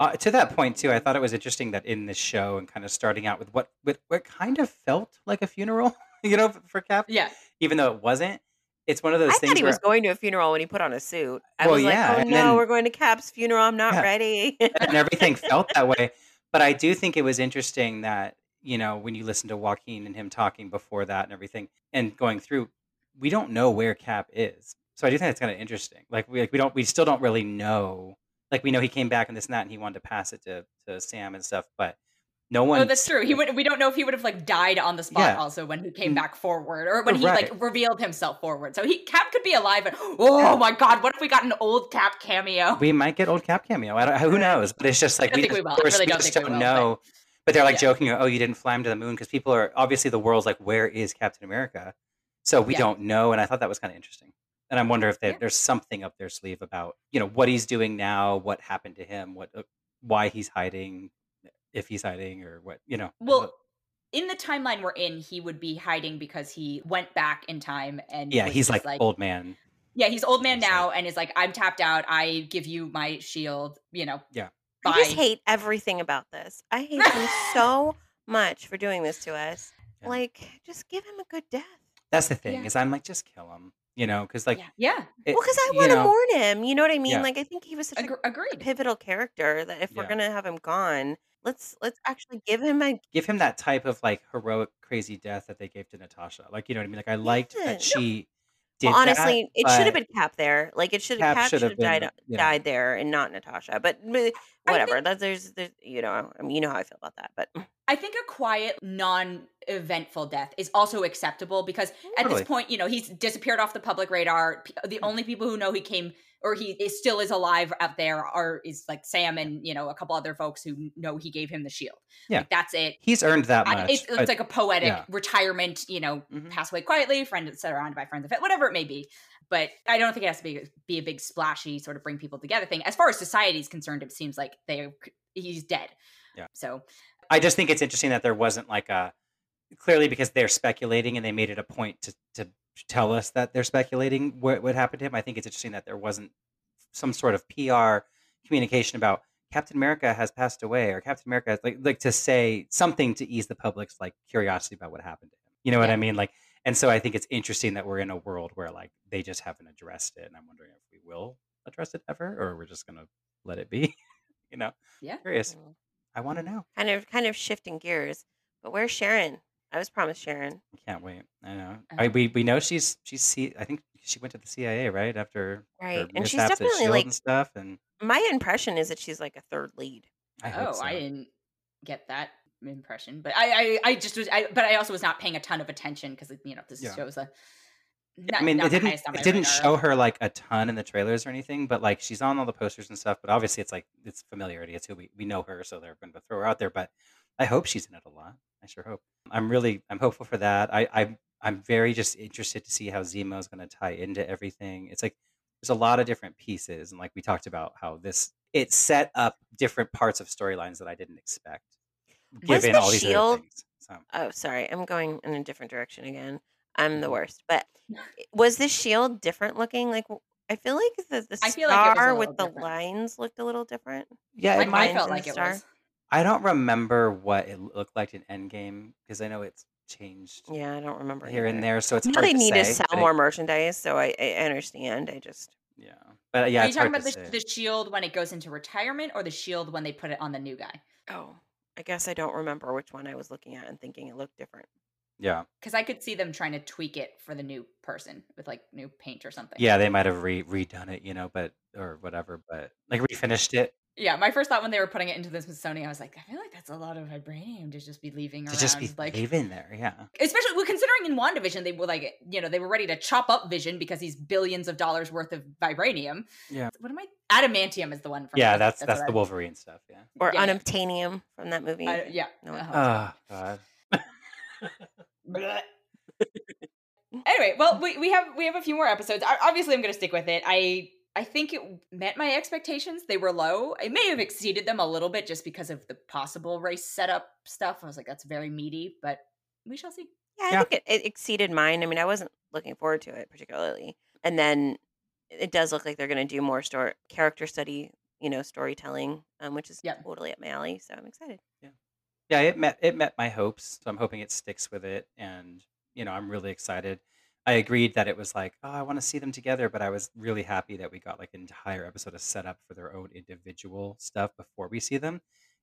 Uh, to that point too, I thought it was interesting that in this show and kind of starting out with what with what kind of felt like a funeral, (laughs) you know, for Cap. Yeah. Even though it wasn't, it's one of those I things thought he was going to a funeral when he put on a suit. I well, was yeah, like, oh no, then, we're going to Cap's funeral. I'm not yeah, ready. and everything felt that way. But I do think it was interesting that, you know, when you listen to Joaquin and him talking before that and everything and going through, we don't know where Cap is. So I do think that's kind of interesting. Like we like we don't we still don't really know. Like we know he came back and this and that and he wanted to pass it to, to Sam and stuff, but no one. Oh, that's true. He would. We don't know if he would have like died on the spot. Yeah. Also, when he came mm. back forward, or when he right. like revealed himself forward. So he Cap could be alive. And oh my god, what if we got an old Cap cameo? We might get old Cap cameo. I don't. Who knows? But it's just like we, just, we. I really don't, don't will, know. But, but they're like yeah. joking. Oh, you didn't fly him to the moon because people are obviously the world's like, where is Captain America? So we yeah. don't know, and I thought that was kind of interesting. And I wonder if they, there's something up their sleeve about you know what he's doing now, what happened to him, what uh, why he's hiding, if he's hiding or what, you know. Well, in the timeline we're in, he would be hiding because he went back in time and yeah, he's like, like, old man. Yeah, he's old man he's now like, and is like, I'm tapped out. I give you my shield. You know. Yeah. Bye. I just hate everything about this. I (laughs) hate him so much for doing this to us. Yeah. Like, just give him a good death. That's the thing yeah. is, I'm like, just kill him you know, because like, yeah, yeah. It, well, because I want to mourn him. You know what I mean? Yeah. Like, I think he was such Ag- a, a, pivotal character that if yeah. we're gonna have him gone, let's let's actually give him a give him that type of like heroic, crazy death that they gave to Natasha. Like, you know what I mean? Like, I liked yeah. that she. Did well, honestly, that, it should have been Cap there. Like it should have Cap, should have died uh, died there and not Natasha. But whatever. Think, that there's there's you know I mean you know how I feel about that. But (laughs) I think a quiet, non-eventful death is also acceptable because at totally. this point, you know, he's disappeared off the public radar. The mm. only people who know he came or he is, still is alive out there are is like Sam and you know a couple other folks who know he gave him the shield. Yeah, like, that's it. He's earned that much. it's, it's like a poetic yeah. retirement. You know, mm-hmm. pass away quietly, friend surrounded by friends of it, whatever it may be. But I don't think it has to be be a big splashy sort of bring people together thing. As far as society is concerned, it seems like they he's dead. Yeah. So I just think it's interesting that there wasn't like a clearly because they're speculating and they made it a point to to tell us that they're speculating what would happen to him. I think it's interesting that there wasn't some sort of PR communication about Captain America has passed away or Captain America has, like like to say something to ease the public's like curiosity about what happened to him. You know what I mean? Like and so I think it's interesting that we're in a world where like they just haven't addressed it and I'm wondering if we will address it ever or we're just going to let it be. (laughs) you know. Yeah. Curious. I want to mm-hmm. know. Kind of kind of shifting gears. But where's Sharon? I was promised Sharon. Can't wait. I know. Uh-huh. we we know she's she's C, I think she went to the CIA right after right, and she's definitely like and stuff. And my impression is that she's like a third lead. I oh, so. I didn't get that impression, but I I, I just was. I but I also was not paying a ton of attention because you know this yeah. shows a. Not, I mean, it didn't. It didn't show her like a ton in the trailers or anything, but like she's on all the posters and stuff. But obviously, it's like it's familiarity. It's who we we know her, so they're going to throw her out there. But I hope she's in it a lot. I sure hope. I'm really I'm hopeful for that. I I I'm very just interested to see how Zemo is going to tie into everything. It's like there's a lot of different pieces, and like we talked about how this it set up different parts of storylines that I didn't expect. Given the all these shield? things. So. Oh, sorry, I'm going in a different direction again. I'm the mm-hmm. worst. But was the shield different looking? Like I feel like the, the star like with different. the lines looked a little different. Yeah, like, I felt like it was. I don't remember what it looked like in Endgame because I know it's changed Yeah, I don't remember here and either. there, so it's I know hard they to need to say. sell but I- more merchandise, so I, I understand. I just yeah, but uh, yeah, Are you it's talking hard about the, say. the shield when it goes into retirement or the shield when they put it on the new guy? oh, I guess I don't remember which one I was looking at and thinking it looked different. yeah, Because I could see them trying to tweak it for the new person with like new paint or something. yeah, they might have re- redone it, you know, but or whatever, but like refinished it Yeah, my first thought when they were putting it into the Smithsonian, I was like, I feel like that's a lot of vibranium to just be leaving to around. just be like, leaving there. Yeah, especially well, considering in WandaVision they were like, you know, they were ready to chop up Vision because he's billions of dollars worth of vibranium. Yeah. What am I? Adamantium is the one. From yeah, that's what that's I- the Wolverine stuff. Yeah. Or Yeah, yeah. unobtainium from that movie. I- yeah. No, uh-huh. Oh God. (laughs) Anyway, well, we, we have we have a few more episodes. I, obviously, I'm going to stick with it. I I think it met my expectations. They were low. I may have exceeded them a little bit just because of the possible race setup stuff. I was like, that's very meaty, but we shall see. Yeah, I Yeah. think it, it exceeded mine. I mean, I wasn't looking forward to it particularly. And then it does look like they're going to do more story character study, you know, storytelling, um, which is Yep. totally up my alley. So I'm excited. Yeah, yeah, it met it met my hopes, so I'm hoping it sticks with it, and you know, I'm really excited. I agreed that it was like, oh, I want to see them together, but I was really happy that we got like an entire episode of setup for their own individual stuff before we see them,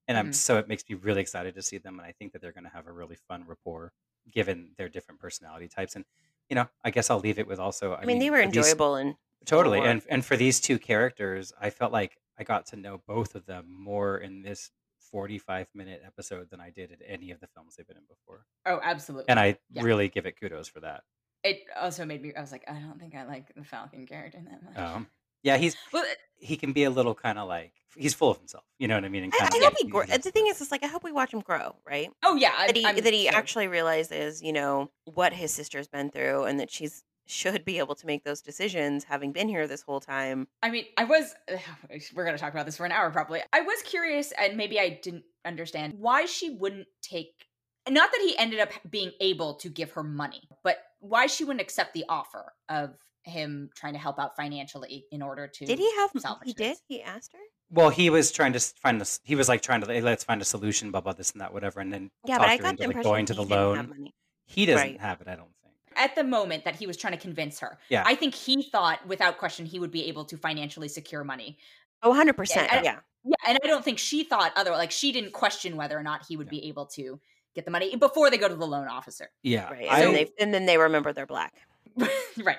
and I'm Mhm. so it makes me really excited to see them, and I think that they're going to have a really fun rapport given their different personality types, and you know, I guess I'll leave it with also. I, mean, they were for these- enjoyable and Totally. And and for these two characters, I felt like I got to know both of them more in this 45 minute episode than I did in any of the films they've been in before. Oh, absolutely. And I Yeah. really give it kudos for that. It also made me. I was like, I don't think I like the Falcon character that much. Um, (laughs) yeah, he's well, he can be a little kind of like he's full of himself. You know what I mean? And I, kind I of hope he grows. The thing is, it's like I hope we watch him grow, right? oh yeah, I, That he I'm that he sure. actually realizes, you know, what his sister's been through, and that she's should be able to make those decisions, having been here this whole time. I mean, I was. (sighs) We're going to talk about this for an hour, probably. I was curious, and maybe I didn't understand why she wouldn't take. Not that he ended up being able to give her money, but why she wouldn't accept the offer of him trying to help out financially in order to. Did he have? salvage He did. He asked her. Well, he was trying to find this. He was like trying to hey, let's find a solution, blah blah this and that, whatever, and then Yeah, but I got into, the like, impression going to he the loan. He doesn't Right. have it, I don't think. At the moment that he was trying to convince her, Yeah. I think he thought without question he would be able to financially secure money. Oh, 100 percent. I- Yeah. Yeah, and I don't think she thought other like she didn't question whether or not he would be able to get the money before they go to the loan officer. Yeah, Right. And, I, then they, and then they remember they're black. (laughs) right.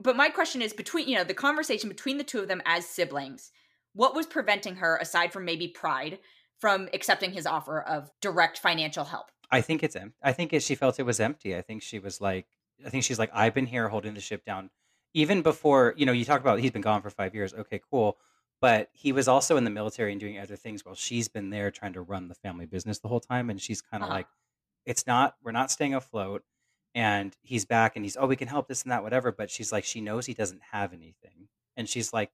But my question is between, you know, the conversation between the two of them as siblings, what was preventing her, aside from maybe pride, from accepting his offer of direct financial help? I think it's empty. I think it, she felt it was empty. I think she was like, I think she's like, I've been here holding the ship down, even before you know. You talk about he's been gone for five years. Okay, cool. But he was also in the military and doing other things while she's been there trying to run the family business the whole time. And she's kind of Uh-huh. like, it's not. We're not staying afloat. And he's back, and he's oh, we can help this and that, whatever. But she's like, she knows he doesn't have anything, and she's like,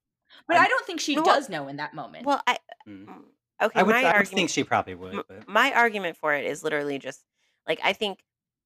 But I'm- I don't think she Well, does know in that moment. Well, I. mm. mm, Okay. I would, my I would argument. think she probably would. But my argument for it is literally just like I think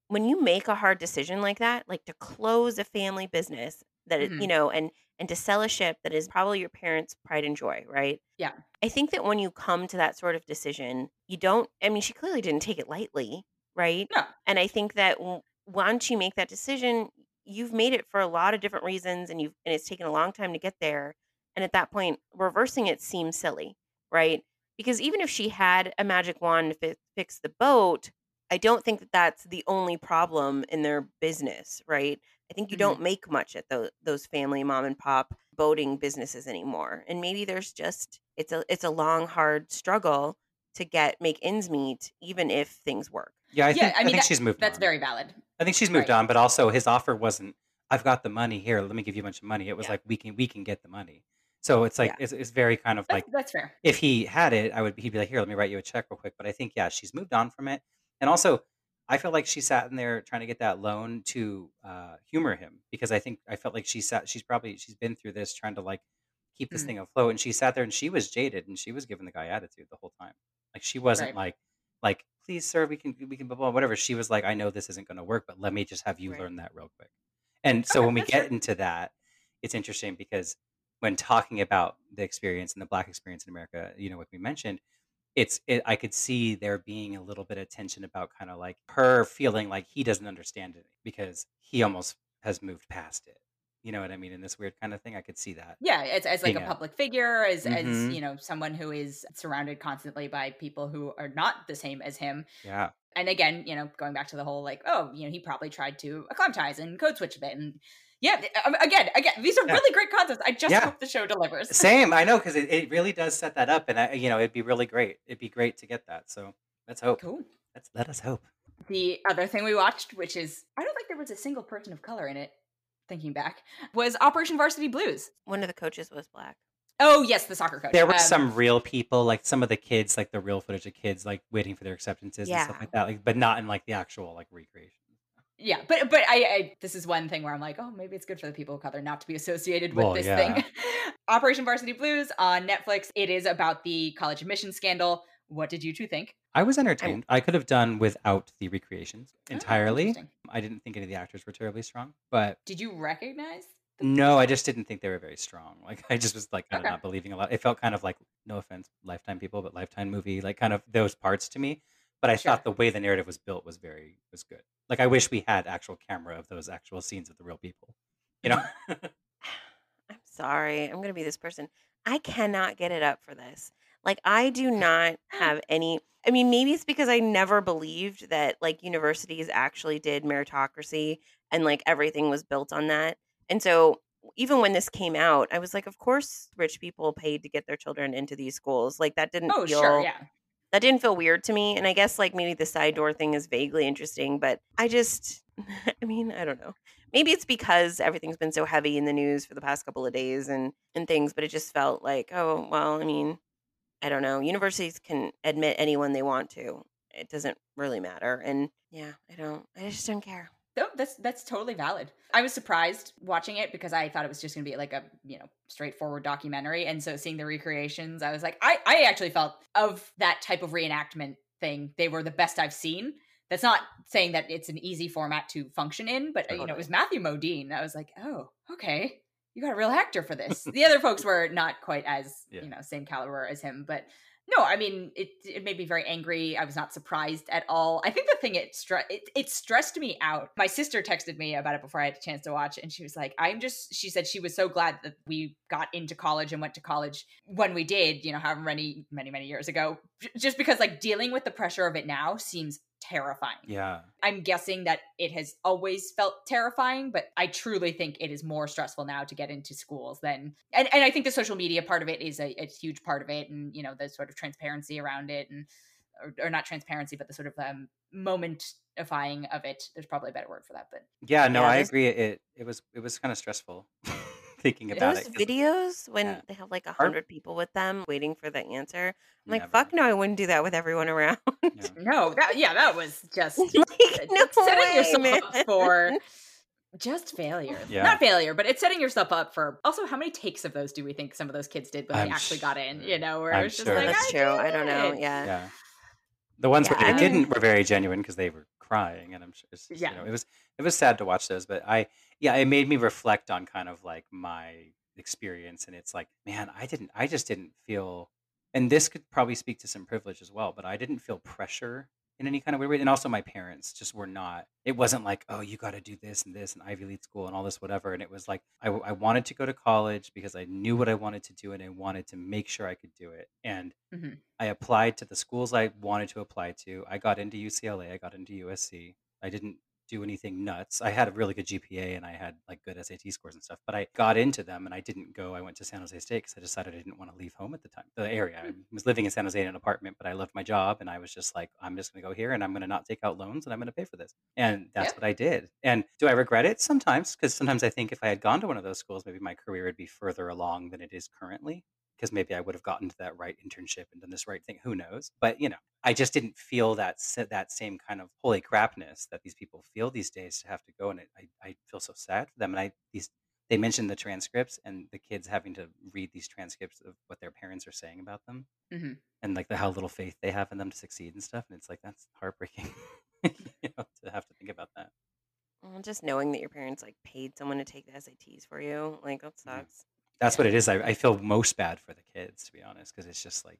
when you make a hard decision like that, like to close a family business that it, Mhm. you know, and and to sell a ship that is probably your parents' pride and joy, right? Yeah. I think that when you come to that sort of decision, you don't. I mean, she clearly didn't take it lightly, right? No. And I think that once you make that decision, you've made it for a lot of different reasons, and you've and it's taken a long time to get there. And at that point, reversing it seems silly, right? Because even if she had a magic wand to fi- fix the boat, I don't think that that's the only problem in their business, right? I think you Mhm. don't make much at those those family mom and pop boating businesses anymore. And maybe there's just it's a it's a long hard struggle to get make ends meet even if things work. yeah, I Yeah, think I I, mean, think that- she's moved. That's on. very valid. I think she's moved Right. on, but also his offer wasn't, "I've got the money here. Let me give you a bunch of money." It was Yeah. like, "We can, we can get the money." So it's like Yeah. it's, it's very kind of That's, like that's fair. if he had it, I would he'd be like, "Here, let me write you a check real quick." But I think yeah, she's moved on from it, and also I felt like she sat in there trying to get that loan to uh, humor him because I think I felt like she sat. She's probably she's been through this trying to like keep this Mhm. thing afloat, and she sat there and she was jaded and she was giving the guy attitude the whole time. Like she wasn't Right. like like please sir we can we can blah, blah, whatever she was like i know this isn't going to work but let me just have you Right. learn that real quick and so Okay, when we (laughs) get fair. into that it's interesting because when talking about the experience and the black experience in america you know what we mentioned it's it, I could see there being a little bit of tension about kind of like her feeling like he doesn't understand it because he almost has moved past it. You know what I mean? In this weird kind of thing, I could see that. Yeah, as, as like a public figure, as mm-hmm. as you know, someone who is surrounded constantly by people who are not the same as him. Yeah. And again, you know, going back to the whole like, oh, you know, he probably tried to acclimatize and code switch a bit, and yeah, um, again, again, these are yeah. really great concepts. I just yeah. hope the show delivers. (laughs) Same, I know, because it, it really does set that up, and I, you know, it'd be really great. It'd be great to get that. So let's hope. Cool. Let's let us hope. The other thing we watched, which is I don't think there was a single person of color in it, thinking back, was Operation Varsity Blues. One of the coaches was black. Oh yes, the soccer coach. There were um, some real people, like some of the kids, like the real footage of kids, like waiting for their acceptances yeah. and stuff like that. Like, but not in like the actual like recreation. Yeah, but but I, I, this is one thing where I'm like, oh, maybe it's good for the people of color not to be associated with well, this yeah. thing. (laughs) Operation Varsity Blues on Netflix. It is about the college admission scandal. What did you two think? I was entertained. I, I could have done without the recreations oh, entirely. Oh, I didn't think any of the actors were terribly strong, but did you recognize? No, I just didn't think they were very strong. Like I just was like kind of not believing a lot. It felt kind of like no offense, Lifetime people, but Lifetime movie, like kind of those parts to me. But I sure. thought the way the narrative was built was very was good. Like I wish we had actual camera of those actual scenes of the real people. You know. (laughs) (sighs) I'm sorry. I'm gonna be this person. I cannot get it up for this. Like I do (laughs) not have any I mean, maybe it's because I never believed that like universities actually did meritocracy and like everything was built on that. And so even when this came out, I was like, of course rich people paid to get their children into these schools. Like that didn't oh, feel sure, yeah. That didn't feel weird to me. And I guess like maybe the side door thing is vaguely interesting, but I just (laughs) I mean, I don't know. Maybe it's because everything's been so heavy in the news for the past couple of days and and things, but it just felt like, oh, well, I mean, I don't know. Universities can admit anyone they want to. It doesn't really matter. And yeah, I don't. I just don't care. No, that's that's totally valid. I was surprised watching it because I thought it was just going to be like a you know straightforward documentary, and so seeing the recreations, I was like, I I actually felt of that type of reenactment thing, they were the best I've seen. That's not saying that it's an easy format to function in, but you know, it was Matthew Modine. I was like, oh, okay, you got a real actor for this. the other folks were not quite as (laughs) yeah. you know same caliber as him, but no, I mean it. It made me very angry. I was not surprised at all. I think the thing it stre- it, it stressed me out. My sister texted me about it before I had a chance to watch, and she was like, "I'm just." She said she was so glad that we got into college and went to college when we did. You know, however many many many years ago, just because like dealing with the pressure of it now seems terrifying. Yeah. I'm guessing that it has always felt terrifying, but I truly think it is more stressful now to get into schools than and, and I think the social media part of it is a, a huge part of it and you know the sort of transparency around it and or, or not transparency but the sort of um momentifying of it. There's probably a better word for that, but Yeah, no, yeah, I agree. It it was it was kind of stressful. (laughs) thinking about Those it. videos when yeah. they have like a hundred people with them waiting for the answer. I'm like, fuck no, I wouldn't do that with everyone around. Yeah. (laughs) no, that yeah, that was (laughs) just like, no setting way, yourself man. up for (laughs) just failure. Yeah. Not failure, but it's setting yourself up for also how many takes of those do we think some of those kids did when I'm they actually sh- got in, you know, where I'm it's just sure. like That's I true. I don't know. Yeah. Yeah. The ones yeah, where they didn't were very genuine because they were crying, and I'm sure just, yeah. You know, it was it was sad to watch those, but I yeah, it made me reflect on kind of like my experience and it's like man i didn't i just didn't feel and this could probably speak to some privilege as well but i didn't feel pressure in any kind of way and also my parents just were not it wasn't like oh you got to do this and this and ivy league school and all this whatever and it was like I, I wanted to go to college because i knew what i wanted to do and i wanted to make sure i could do it and mm-hmm. i applied to the schools i wanted to apply to i got into ucla i got into usc i didn't do anything nuts. I had a really good GPA and I had like good SAT scores and stuff, but I got into them and I didn't go. I went to San Jose State because I decided I didn't want to leave home at the time, the area. I hmm. was living in San Jose in an apartment, but I loved my job and I was just like, I'm just going to go here and I'm going to not take out loans and I'm going to pay for this. And that's yeah. what I did. And do I regret it? Sometimes, because sometimes I think if I had gone to one of those schools, maybe my career would be further along than it is currently because maybe I would have gotten to that right internship and done this right thing. Who knows? But you know, I just didn't feel that that same kind of holy crapness that these people feel these days to have to go. And it, I I feel so sad for them. And I these they mentioned the transcripts and the kids having to read these transcripts of what their parents are saying about them mm-hmm. and like the how little faith they have in them to succeed and stuff. And it's like that's heartbreaking, (laughs) you know, to have to think about that. Well, just knowing that your parents like paid someone to take the SATs for you, like that sucks. That's what it is. I, I feel most bad for the kids, to be honest, because it's just like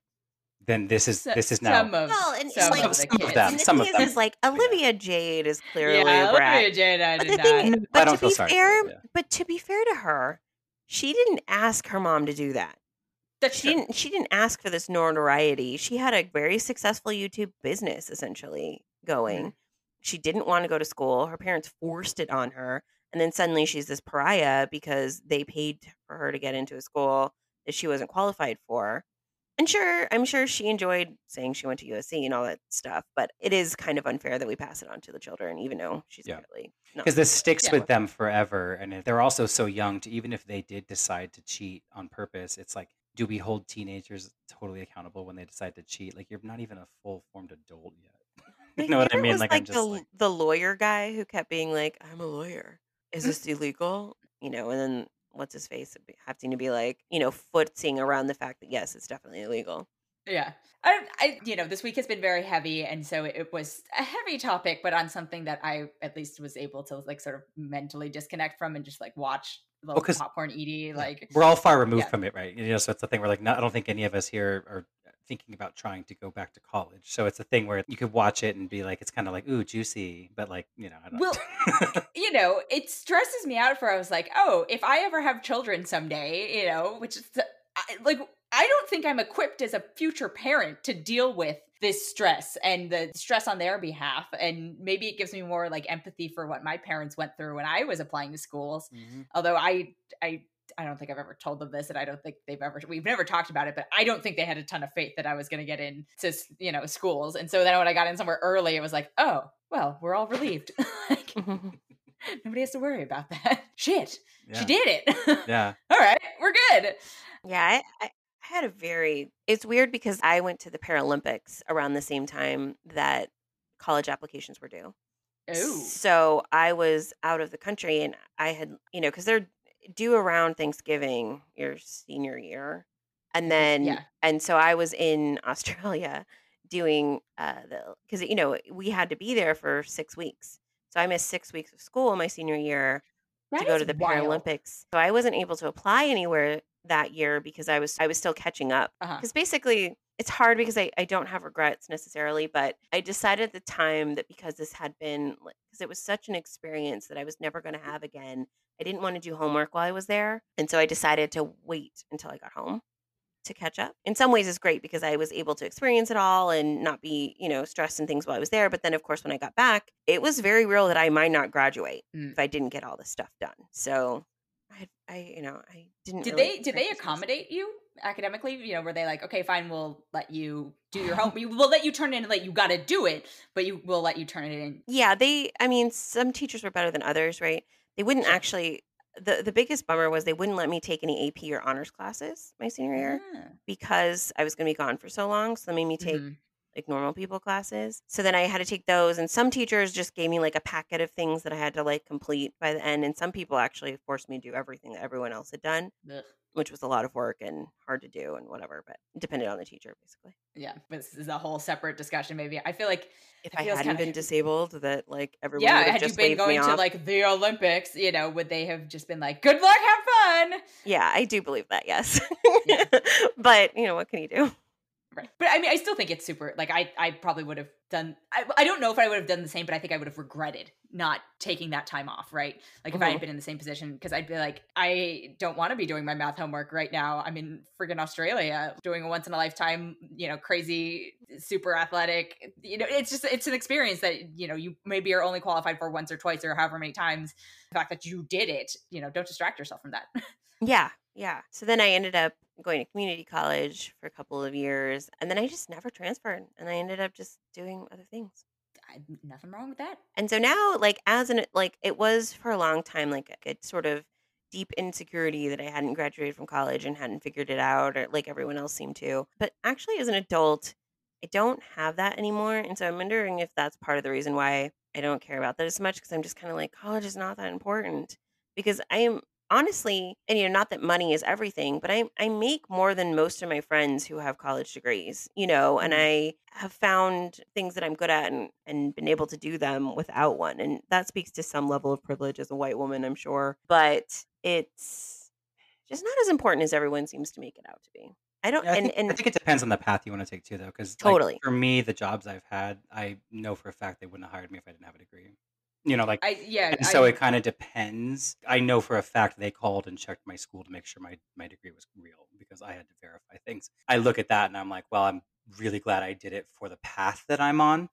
then this is this is now some of Well, and some, like- of the Some of them, and the some thing of them. is like Olivia Jade is clearly yeah, a brat. Olivia Jade, I But did the thing, not. (laughs) I but don't to be sorry for fair, Olivia. but to be fair to her, she didn't ask her mom to do that. That's She true. didn't. She didn't ask for this notoriety. She had a very successful YouTube business essentially going. She didn't want to go to school. Her parents forced it on her, and then suddenly she's this pariah because they paid for her to get into a school that she wasn't qualified for. And sure, I'm sure she enjoyed saying she went to USC and all that stuff, but it is kind of unfair that we pass it on to the children, even though she's Yeah. not. because this sticks Yeah. with them forever and if they're also so young to even if they did decide to cheat on purpose it's like do we hold teenagers totally accountable when they decide to cheat like you're not even a full formed adult yet (laughs) you know what i mean like, like, i'm just the like the lawyer guy who kept being like, "I'm a lawyer. Is this illegal?" You know, and then what's his face having to be like, you know, footsing around the fact that yes, it's definitely illegal. Yeah. I, I, you know, this week has been very heavy, and so it was a heavy topic, but on something that I at least was able to like sort of mentally disconnect from and just like watch little 'cause- popcorn Edie, like we're all far removed Yeah. from it right you know so it's the thing where like not, i don't think any of us here are thinking about trying to go back to college so it's a thing where you could watch it and be like it's kind of like ooh juicy but like you know I don't Well, (laughs) you know, it stresses me out for I was like, oh, if I ever have children someday, you know, which is I, like I don't think I'm equipped as a future parent to deal with this stress and the stress on their behalf and maybe it gives me more like empathy for what my parents went through when I was applying to schools Mhm. although I I I don't think I've ever told them this, and I don't think they've ever we've never talked about it. But I don't think they had a ton of faith that I was going to get into you know schools. And so then when I got in somewhere early, it was like, oh well, we're all relieved. (laughs) like, (laughs) nobody has to worry about that. (laughs) Shit, yeah she did it. yeah all right, we're good. Yeah, I, I, I had a very. It's weird because I went to the Paralympics around the same time that college applications were due. Oh, So I was out of the country and I had, you know, because they're due around Thanksgiving your senior year. And then, Yeah. and so I was in (laughs) Australia doing uh, the, because, you know, we had to be there for six weeks. So I missed six weeks of school my senior year to That go is to the wild. Paralympics. So I wasn't able to apply anywhere that year because I was I was still catching up. Uh-huh. Because basically it's hard because I, I don't have regrets necessarily, but I decided at the time that because this had been because it was such an experience that I was never going to have again, I didn't want to do homework while I was there. And so I decided to wait until I got home to catch up. In some ways it's great because I was able to experience it all and not be, you know, stressed and things while I was there. But then of course when I got back, it was very real that I might not graduate Mm. if I didn't get all this stuff done. So I, I you know, I didn't. Did really they did they accommodate you academically? You know, were they like, okay, fine, we'll let you do your home, we will let you turn it in, Like you got to do it, but you will let you turn it in. Yeah, they. I mean, some teachers were better than others, right? They wouldn't actually. the The biggest bummer was they wouldn't let me take any AP or honors classes my senior year Ah. because I was going to be gone for so long. So they made me take Mhm. like normal people classes. So then I had to take those, and some teachers just gave me like a packet of things that I had to like complete by the end, and some people actually forced me to do everything that everyone else had done. Which was a lot of work and hard to do and whatever. But depended on the teacher, basically. Yeah, this is a whole separate discussion. Maybe I feel like If I hadn't kinda- been disabled, that like everyone yeah, would have had you been going to like the Olympics, you know, would they have just been like, "Good luck, have fun"? Yeah, I do believe that. Yes, Yeah. (laughs) but you know what can you do? Right. But I mean, I still think it's super. Like, I I probably would have done. I, I don't know if I would have done the same, but I think I would have regretted not taking that time off. Right. Like if I had Mhm. been in the same position, because I'd be like, I don't want to be doing my math homework right now. I'm in friggin' Australia doing a once in a lifetime, you know, crazy, super athletic. You know, it's just it's an experience that you know you maybe are only qualified for once or twice or however many times. The fact that you did it, you know, don't distract yourself from that. (laughs) Yeah, yeah. So then I ended up going to community college for a couple of years, and then I just never transferred, and I ended up just doing other things. I, nothing wrong with that. And so now, like as an like it was for a long time, like a sort of deep insecurity that I hadn't graduated from college and hadn't figured it out, or like everyone else seemed to. But actually, as an adult, I don't have that anymore, and so I'm wondering if that's part of the reason why I don't care about that as much because I'm just kind of like college is not that important because I am honestly, and you know, not that money is everything, but I I make more than most of my friends who have college degrees, you know, and mm-hmm. I have found things that I'm good at and and been able to do them without one, and that speaks to some level of privilege as a white woman, I'm sure, but it's just not as important as everyone seems to make it out to be. I don't. Yeah, I, and think, and I think it depends on the path you want to take too, though. Because totally. for me, the jobs I've had, I know for a fact they wouldn't have hired me if I didn't have a degree. You know, like I yeah. and so I, it kind of depends. I know for a fact they called and checked my school to make sure my my degree was real because I had to verify things. I look at that and I'm like, well, I'm really glad I did it for the path that I'm on.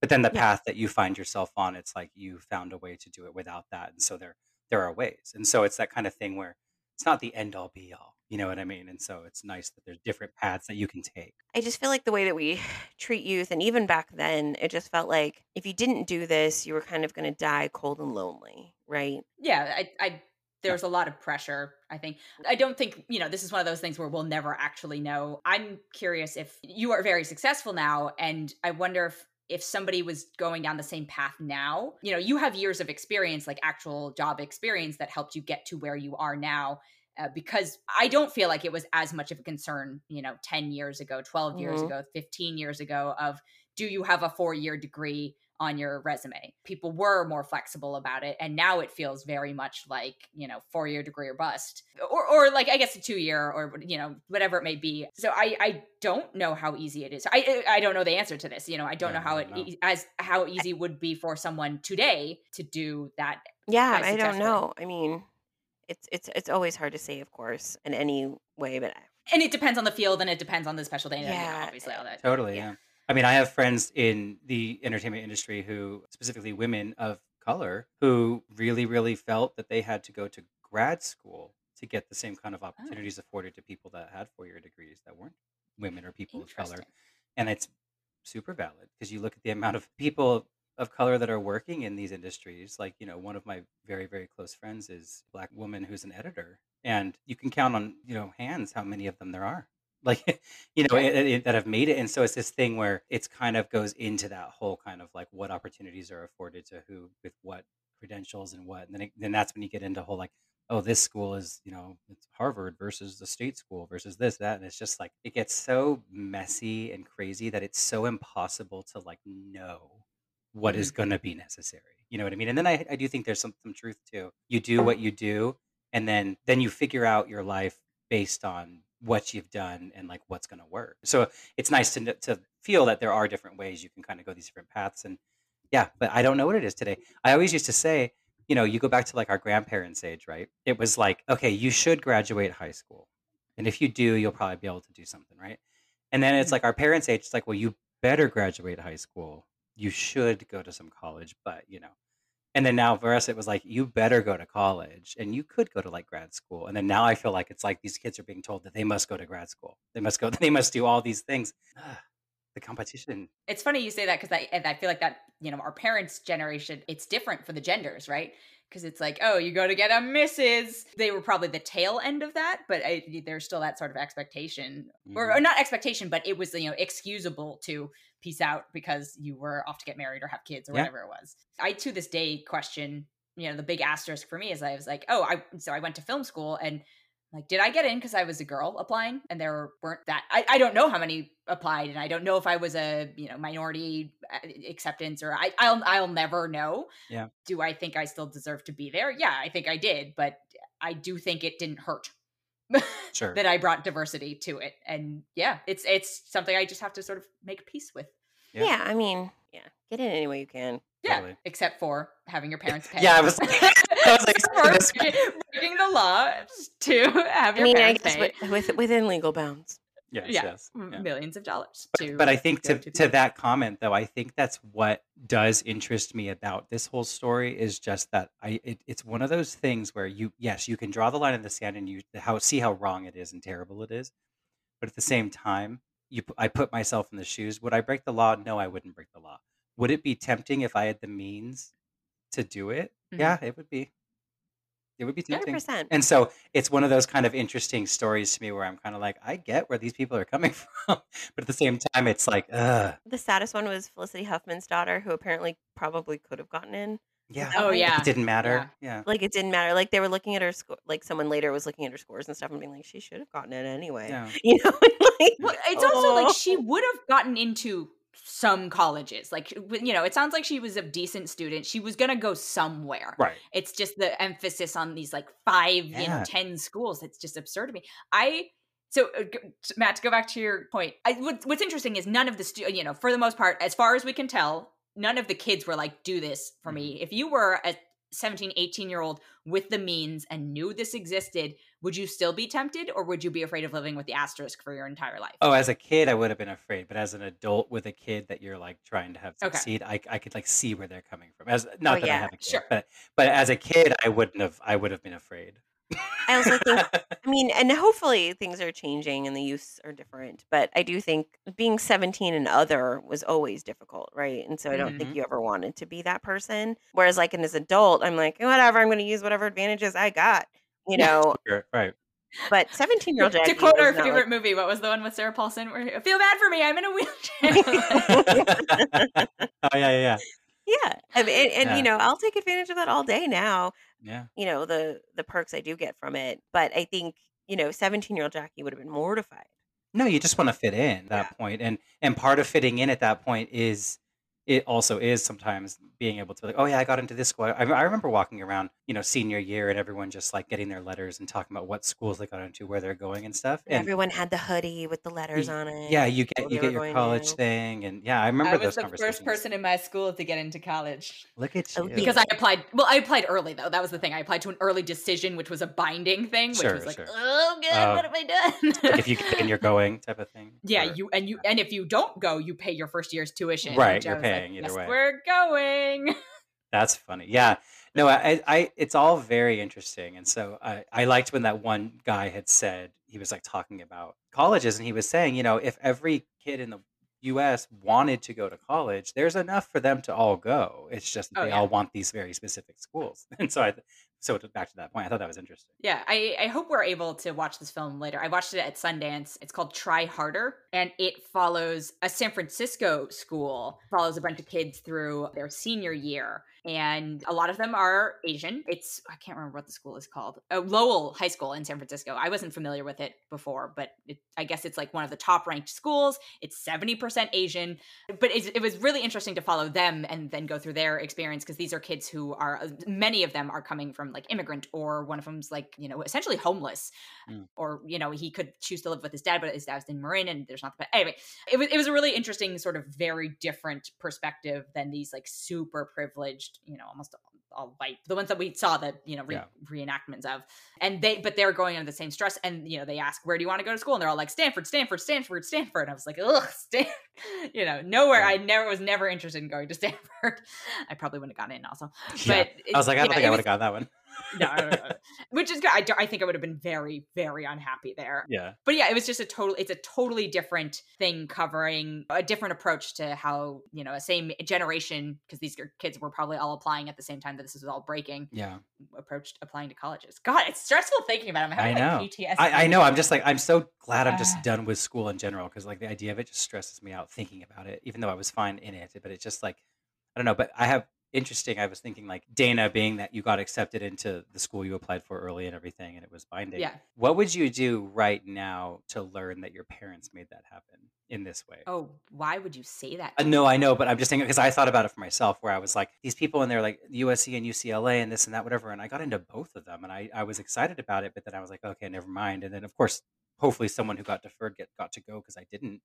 But then the Yeah. path that you find yourself on, it's like you found a way to do it without that. And so there there are ways. And so it's that kind of thing where it's not the end all be all. You know what I mean? And so it's nice that there's different paths that you can take. I just feel like the way that we (sighs) treat youth, and even back then, it just felt like if you didn't do this, you were kind of going to die cold and lonely, right? yeah, I, I there's a lot of pressure. I think mm. I don't think you know this is one of those things where we'll never actually know. I'm curious if you are very successful now, and I wonder if if somebody was going down the same path now, you know, you have years of experience, like actual job experience that helped you get to where you are now. Uh, because I don't feel like it was as much of a concern, you know, 10 years ago, 12 years Mhm. ago, 15 years ago of do you have a four year degree on your resume? People were more flexible about it. And now it feels very much like, you know, four year degree or bust. Or, or like, I guess a two year or, you know, whatever it may be. So I, I don't know how easy it is. I, I don't know the answer to this. You know, I don't Yeah, know how it, don't know. e- as how easy it would be for someone today to do that Yeah, I don't know. I mean, it's it's it's always hard to say, of course, in any way, but And it depends on the field and it depends on the special day. and, you know, Yeah, obviously all that. Totally, Yeah. yeah. I mean, I have friends in the entertainment industry who, specifically women of color, who really, really felt that they had to go to grad school to get the same kind of oh. opportunities afforded to people that had four year degrees that weren't women or people of color. And it's super valid because you look at the amount of people of color that are working in these industries. Like, you know, one of my very, very close friends is a black woman who's an editor. And you can count on, you know, hands how many of them there are. Like, (laughs) you know, it, it- that have made it. And so it's this thing where it's kind of goes into that whole kind of like what opportunities are afforded to who with what credentials and what. And then, it, then that's when you get into whole like, oh, this school is, you know, it's Harvard versus the state school versus this, that. And it's just like, it gets so messy and crazy that it's so impossible to like know what is mm-hmm. going to be necessary. You know what I mean? And then I, I do think there's some, some truth to you do what you do and then then you figure out your life based on what you've done and like what's going to work. So it's nice to to feel that there are different ways you can kind of go these different paths and yeah, but I don't know what it is today. I always used to say, you know, you go back to like our grandparents' age, right? It was like, okay, you should graduate high school. And if you do, you'll probably be able to do something, right? And then it's Mhm. like our parents' age, it's like, well, you better graduate high school. You should go to some college, but you know. And then now for us, it was like, you better go to college and you could go to like grad school. And then now I feel like it's like these kids are being told that they must go to grad school. They must go, (laughs) they must do all these things. the competition. It's funny you say that because I and I feel like that you know our parents' generation it's different for the genders, right? Because it's like, oh, you go to get a Mrs. They were probably the tail end of that, but I, there's still that sort of expectation, or, Mhm. or not expectation, but it was you know excusable to peace out because you were off to get married or have kids or Yeah. whatever it was. I to this day question, you know, the big asterisk for me is I was like, oh, I so I went to film school and like, did I get in because I was a girl applying and there weren't that? I, I don't know how many applied, and I don't know if I was a you know minority uh, acceptance or I I'll I'll never know. Yeah. Do I think I still deserve to be there? Yeah, I think I did, but I do think it didn't hurt (laughs) Sure. that I brought diversity to it, and yeah, it's it's something I just have to sort of make peace with. Yeah. yeah, I mean, yeah, get in any way you can. Yeah, Totally. except for having your parents (laughs) pay. Yeah, (laughs) (laughs) I was like, I was like, Except for this- breaking, breaking the law to have I your mean, I parents guess pay. with, with within legal bounds. yes, Yeah. yes. yeah. millions of dollars But, to but I think to, to to that comment though, I think that's what does interest me about this whole story is just that I it, it's one of those things where you yes you can draw the line in the sand and you how see how wrong it is and terrible it is, but at the same time you I put myself in the shoes. Would I break the law? No, I wouldn't break the law. Would it be tempting if I had the means to do it? Mhm. Yeah, it would be. It would be Hundred tempting. percent. And so it's one of those kind of interesting stories to me where I'm kind of like, I get where these people are coming (laughs) from, but at the same time, it's like, ugh, The saddest one was Felicity Huffman's daughter, who apparently probably could have gotten in. yeah, Oh, Like, yeah. it didn't matter. Yeah, Like it didn't matter. Like they were looking at her score. Like someone later was looking at her scores and stuff and being like, she should have gotten in anyway. yeah, (laughs) You know, like (laughs) Well, it's also Oh. like she would have gotten into some colleges. Like, you know, it sounds like she was a decent student. She was going to go somewhere. right. It's just the emphasis on these like five, you know, 10 schools. It's just absurd to me. I So, uh, Matt, to go back to your point, I, what, what's interesting is none of the, stu- you know, for the most part, as far as we can tell, none of the kids were like, do this for me. Mm-hmm. If you were a 17, 18 year old with the means and knew this existed, would you still be tempted or would you be afraid of living with the asterisk for your entire life? Oh, as a kid, I would have been afraid, but as an adult with a kid that you're like trying to have succeed, okay. I, I could like see where they're coming from. As not oh, that yeah. I have a kid, sure. but but as a kid, I wouldn't have. I would have been afraid. I also think, (laughs) I mean, and hopefully things are changing and the youths are different, but I do think being 17 and other was always difficult, right? And so I don't think mm-hmm. you ever wanted to be that person. Whereas, like, in as adult, I'm like, whatever, I'm going to use whatever advantages I got, you know? right. But 17 year old To quote our favorite like, movie, what was the one with Sarah Paulson where feel bad for me, I'm in a wheelchair? (laughs) (laughs) oh, yeah, yeah, yeah. Yeah. and, and yeah. you know, I'll take advantage of that all day now. Yeah. You know, the the perks I do get from it. But I think, you know, 17 year old Jacque would have been mortified. No, you just want to fit in at that point. And and part of fitting in at that point is it also is sometimes being able to be like, oh yeah, I got into this school. I, I remember walking around, you know, senior year and everyone just like getting their letters and talking about what schools they got into, where they're going and stuff. And, everyone had the hoodie with the letters on it. Yeah, you get you get your college thing, and yeah, I remember I was those the first person in my school to get into college. Look at oh, you. Because I applied. Well, I applied early though. That was the thing. I applied to an early decision, which was a binding thing, which sure, was like, sure. oh god, uh, what have I done? like if you get and you're (laughs) going type of thing. Yeah, or, you and you and if you don't go, you pay your first year's tuition. Right, you're paying like, either yes, way. We're going. (laughs) That's funny. Yeah. No, I, I, it's all very interesting. And so I, I liked when that one guy had said, he was like talking about colleges and he was saying, you know, if every kid in the US wanted to go to college, there's enough for them to all go. It's just that Oh, they yeah. all want these very specific schools. (laughs) And so I, so back to that point, I thought that was interesting. Yeah, I, I hope we're able to watch this film later. I watched it at Sundance. It's called Try Harder, and it follows a San Francisco school, follows a bunch of kids through their senior year and a lot of them are Asian. It's I can't remember what the school is called. Oh, Lowell High School in San Francisco. I wasn't familiar with it before, but it, I guess it's like one of the top ranked schools. It's seventy percent Asian, but it, it, was really interesting to follow them and then go through their experience because these are kids who are uh, many of them are coming from like immigrant or one of them's like you know essentially homeless, mm. or you know he could choose to live with his dad, but his dad's in Marin and there's not. But anyway, it was it was a really interesting sort of very different perspective than these like super privileged you know almost all white the ones that we saw the you know re- yeah. reenactments of and they but they're going under the same stress and you know they ask where do you want to go to school and they're all like stanford stanford stanford stanford and i was like ugh Stan-. (laughs) you know nowhere i never was never interested in going to (laughs) stanford i probably wouldn't have gotten in also (laughs) yeah. but i was like i don't know, think i would have got that one no, (laughs) which is good. I, I think I would have been very, very unhappy there. Yeah. But yeah, it was just a total, it's a totally different thing covering a different approach to how, you know, a same generation, because these kids were probably all applying at the same time that this was all breaking. Yeah. Approached applying to colleges. God, it's stressful thinking about it. I'm having I know. Like PTSD. I, I know. I'm just like, I'm so glad I'm just done with school in general because like the idea of it just stresses me out thinking about it, even though I was fine in it. But it's just like, I don't know, but I have interesting. I was thinking like Dana, being that you got accepted into the school you applied for early and everything, and it was binding. Yeah. What would you do right now to learn that your parents made that happen in this way? Oh, why would you say that? Uh, no, I know, but I'm just saying because I thought about it for myself, where I was like, these people in there, like USC and UCLA and this and that, whatever, and I got into both of them, and I I was excited about it, but then I was like, okay, never mind. And then of course, hopefully, someone who got deferred get got to go because I didn't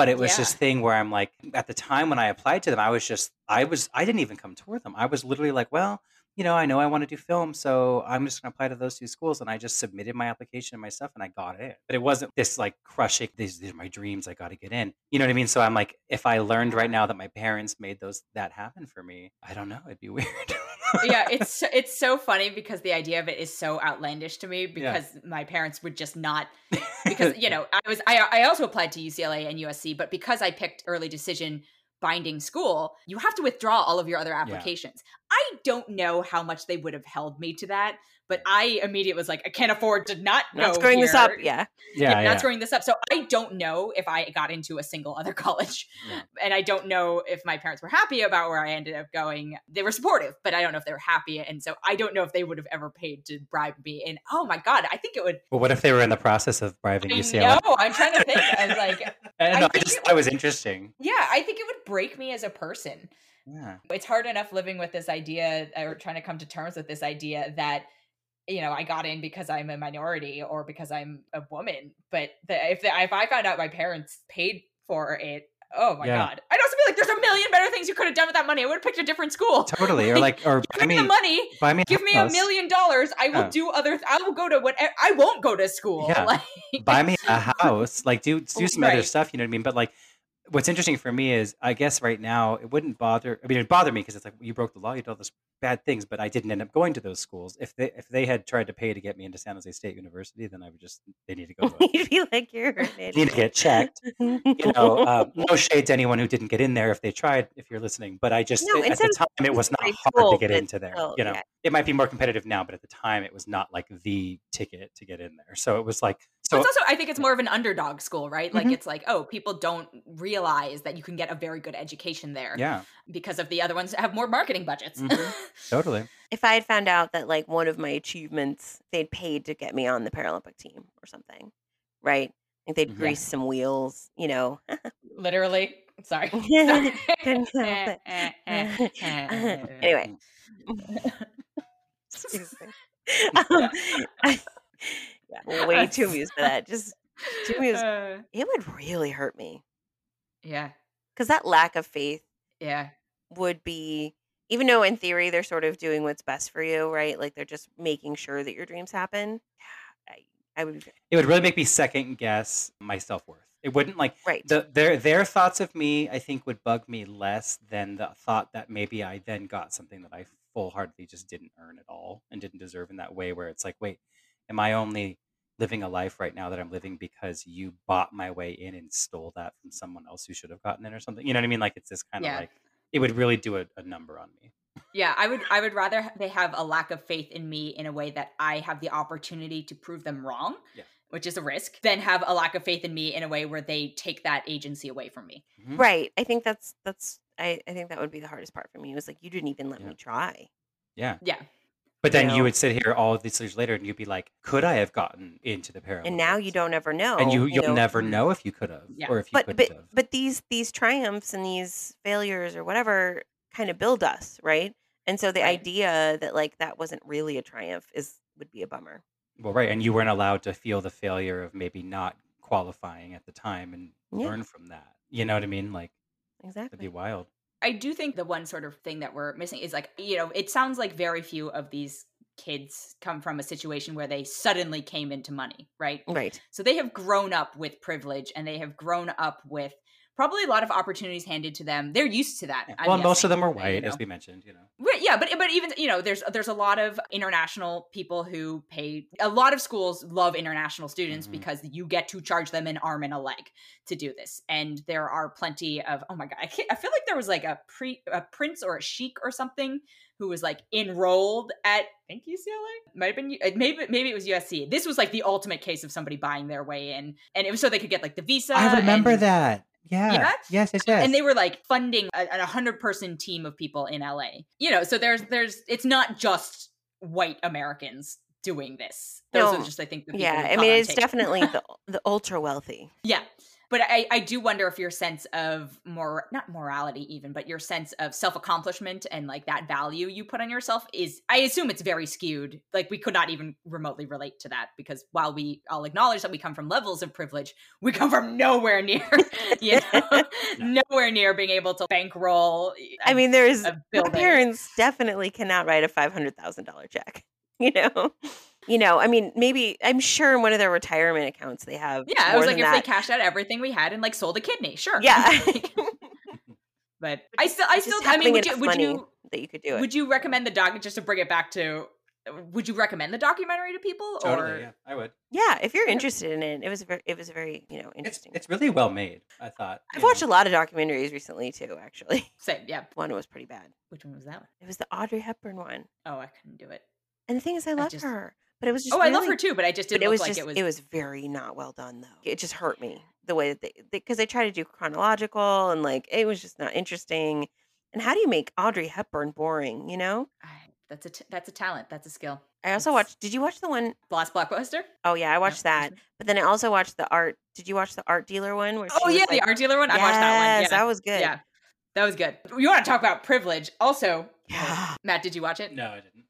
but it was yeah. this thing where I'm like, at the time when I applied to them, I was just, I was, I didn't even come toward them. I was literally like, well, you know, I know I want to do film, so I'm just going to apply to those two schools. And I just submitted my application and my stuff and I got it. But it wasn't this like crushing, these, these are my dreams. I got to get in. You know what I mean? So I'm like, if I learned right now that my parents made those, that happen for me, I don't know. It'd be (laughs) weird. Yeah, it's, it's so funny because the idea of it is so outlandish to me because yeah. my parents would just not, (laughs) because, you know, I was, I, I also applied to UCLA and USC, but because I picked early decision, binding school, you have to withdraw all of your other applications. Yeah. I don't know how much they would have held me to that, but I immediately was like, I can't afford to not not screwing here. this up. Yeah. Yeah. yeah not screwing this up. So I don't know if I got into a single other (laughs) college. Yeah. And I don't know if my parents were happy about where I ended up going. They were supportive, but I don't know if they were happy. And so I don't know if they would have ever paid to bribe me. And oh my God, I think it would. Well, what if they were in the process of bribing UCLA? No, I'm trying to think. I was like, (laughs) I, don't know, I, I just thought it was interesting. Yeah, I think it would break me as a person. Yeah. It's hard enough living with this idea or trying to come to terms with this idea that you know, I got in because I'm a minority or because I'm a woman. But the, if the, if I found out my parents paid for it, oh my yeah. god, I'd also be like, there's a million better things you could have done with that money. I would have picked a different school. Totally, or like, or give me the money, buy me, give me a million dollars. I will yeah. do other. Th- I will go to what I won't go to school. Yeah. (laughs) Like, buy me a house. Like do do oh, some right. other stuff. You know what I mean? But like what's interesting for me is I guess right now it wouldn't bother. I mean, it'd bother me because it's like you broke the law, you did all those bad things, but I didn't end up going to those schools. If they if they had tried to pay to get me into San Jose State University, then I would just they need to go. (laughs) You'd be like you're (laughs) need to get checked. you know, uh, (laughs) no shade to anyone who didn't get in there if they tried. If you're listening, but I just no, at the time it was not hard to get into there. Still, you know, yeah. it might be more competitive now, but at the time it was not like the ticket to get in there. So it was like so it's also I think it's more of an underdog school, right? Like mm-hmm. it's like, oh, people don't realize that you can get a very good education there. Yeah. Because of the other ones that have more marketing budgets. Mm-hmm. totally. (laughs) If I had found out that like one of my achievements they'd paid to get me on the Paralympic team or something, right? Like they'd mm-hmm. grease some wheels, you know. (laughs) Literally. Sorry. (laughs) anyway. um, yeah, way too amused for that. Just too (laughs) amused. Uh, it would really hurt me. Yeah. Because that lack of faith. Yeah. Would be, even though in theory they're sort of doing what's best for you, right? Like they're just making sure that your dreams happen. I, I would. It would really make me second guess my self worth. It wouldn't like right. The, their their thoughts of me, I think, would bug me less than the thought that maybe I then got something that I full heartedly just didn't earn at all and didn't deserve in that way. Where it's like, wait, am I only living a life right now that I'm living because you bought my way in and stole that from someone else who should have gotten it or something? You know what I mean? Like it's this kind of like it would really do a, a number on me. Yeah, I would I would rather they have a lack of faith in me in a way that I have the opportunity to prove them wrong. Yeah. Which is a risk, than have a lack of faith in me in a way where they take that agency away from me. Mm-hmm. Right. I think that's that's I, I think that would be the hardest part for me. It was like you didn't even let yeah. me try. Yeah. Yeah. But then you, know? you would sit here all of these years later and you'd be like, could I have gotten into the Paralympics? And now you don't ever know. And you, you'll know? never mm-hmm. know if you could have yeah. or if you but, couldn't but, have. But these these triumphs and these failures or whatever kind of build us, right? And so the right. idea that like that wasn't really a triumph is would be a bummer. Well, right. And you weren't allowed to feel the failure of maybe not qualifying at the time and yeah. learn from that. You know what I mean? Like exactly. That'd be wild. I do think the one sort of thing that we're missing is like, you know, it sounds like very few of these kids come from a situation where they suddenly came into money, right? Right. So they have grown up with privilege and they have grown up with probably a lot of opportunities handed to them. They're used to that. Yeah. Well, most of them are white, you know? as we mentioned. You know. right, Yeah, but but even you know, there's there's a lot of international people who pay. A lot of schools love international students mm-hmm. because you get to charge them an arm and a leg to do this. And there are plenty of. Oh my god, I, I feel like there was like a pre a prince or a sheik or something who was like enrolled at I think UCLA might have been maybe maybe it was USC. This was like the ultimate case of somebody buying their way in, and it was so they could get like the visa. I remember and, that. Yeah. yeah. Yes, yes, yes. And they were like funding a, a hundred person team of people in LA. You know, so there's there's it's not just white Americans doing this. Those no. are just I think Yeah, I mean it's definitely (laughs) the the ultra wealthy. Yeah but I, I do wonder if your sense of more not morality even but your sense of self-accomplishment and like that value you put on yourself is i assume it's very skewed. Like we could not even remotely relate to that because while we all acknowledge that we come from levels of privilege we come from nowhere near (laughs) you know (laughs) nowhere near being able to bankroll I mean there's parents definitely cannot write a $500000 check (laughs) you know you know, I mean, maybe I'm sure in one of their retirement accounts they have. Yeah, I was like, if that. they cashed out everything we had and like sold a kidney, sure. Yeah. (laughs) (laughs) but I still, I still, I mean, would you, would you that you could do it? Would you recommend the doc just to bring it back to? Would you recommend the documentary to people? Totally, or? yeah, I would. Yeah, if you're interested in it, it was very, it was very, you know, interesting. It's, it's really well made. I thought. I've watched know. a lot of documentaries recently too. Actually, (laughs) same. Yeah, one was pretty bad. Which one was that one? It was the Audrey Hepburn one. Oh, I couldn't do it. And the thing is, I love I just, her. But it was just Oh, really, I love her too, but I just didn't it was like just it was it was very not well done though. It just hurt me the way that they because they, they try to do chronological and like it was just not interesting. And how do you make Audrey Hepburn boring? You know, that's a t- that's a talent. That's a skill. I also watched. Did you watch the one? Last Blockbuster. Oh yeah, I watched that. But then I also watched the art. Did you watch the art dealer one? Where oh yeah, like, the art dealer one. I watched that one. Yeah, that was good. Yeah, that was good. You want to talk about privilege? Also, yeah. Matt, did you watch it? No, I didn't.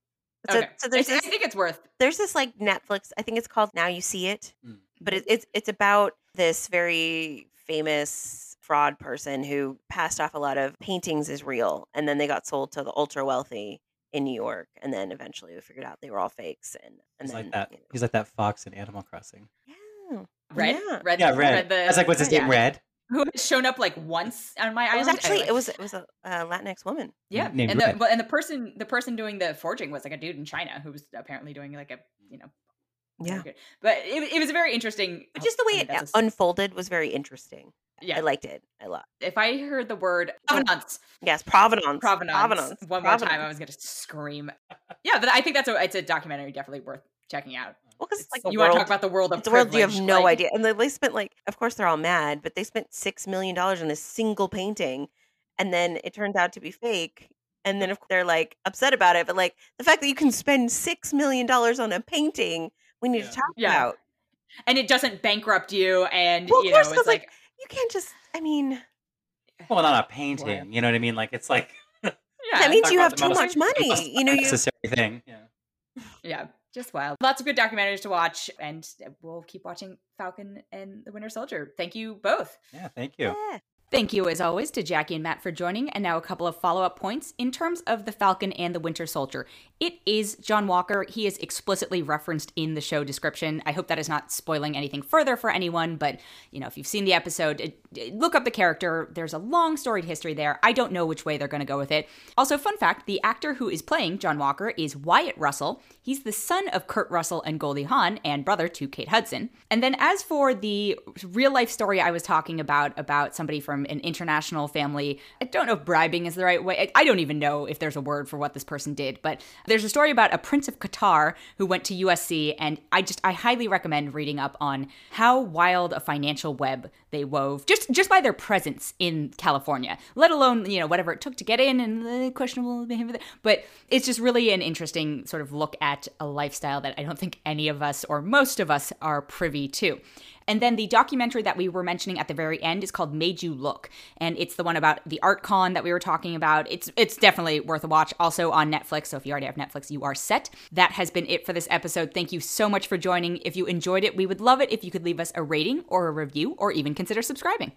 So, Okay. so there's It's- this, I think it's worth. there's this like Netflix. I think it's called Now You See It, Mm. but it, it's it's about this very famous fraud person who passed off a lot of paintings as real, and then they got sold to the ultra wealthy in New York, and then eventually we figured out they were all fakes, and and He's then like that. you know, He's like that fox in Animal Crossing. yeah. Redd, Yeah. Redd, Yeah, Redd. the, I was like, what's his yeah. name? Redd. Who had shown up like once on my It was actually Anyway. it was it was a uh, Latinx woman. Yeah, named and the well, and the person the person doing the forging was like a dude in China who was apparently doing like a you know Yeah, but it, it was very interesting. but just the I way mean, it that's a- unfolded was very interesting. yeah. I liked it a lot. if I heard the word provenance, Yes, provenance, provenance, provenance, one more time, I was gonna scream. Yeah, but I think that's a it's a documentary definitely worth checking out. Well, because it's like you want to talk about the world of it's a world you have privilege, no like- idea. And they, they spent like, of course, they're all mad, but they spent six million dollars on this single painting, and then it turns out to be fake. And then of course, they're like upset about it. But like the fact that you can spend six million dollars on a painting, we need Yeah. to talk Yeah. about. and it doesn't bankrupt you, and Well, of you know it's like, like, You can't just. I mean, Well, not a (sighs) painting. You know what I mean? Like it's like (laughs) yeah, that means you have too much money. (laughs) You know, you necessary thing. Yeah. yeah, just wild. Lots of good documentaries to watch, and we'll keep watching Falcon and the Winter Soldier. Thank you both. Yeah. Thank you. yeah. Thank you, as always, to Jacque and Matt for joining. And now a couple of follow up points. In terms of the Falcon and the Winter Soldier, it is John Walker. He is explicitly referenced in the show description. I hope that is not spoiling anything further for anyone, but you know, if you've seen the episode, it, it- look up the character. There's a long storied history there. I don't know which way they're going to go with it. Also, fun fact the actor who is playing John Walker is Wyatt Russell. He's the son of Kurt Russell and Goldie Hawn and brother to Kate Hudson. And then, as for the real life story I was talking about, about somebody from an international family, I don't know if bribing is the right way. I don't even know if there's a word for what this person did, but there's a story about a prince of Qatar who went to USC, and I just, I highly recommend reading up on how wild a financial web they wove just just by their presence in California, let alone you know whatever it took to get in and the questionable behavior. But it's just really an interesting sort of look at a lifestyle that I don't think any of us or most of us are privy to. And then the documentary that we were mentioning at the very end is called Made You Look, and it's the one about the art con that we were talking about. It's it's definitely worth a watch. Also on Netflix, so if you already have Netflix, you are set. That has been it for this episode. Thank you so much for joining. If you enjoyed it, we would love it if you could leave us a rating or a review, or even consider subscribing.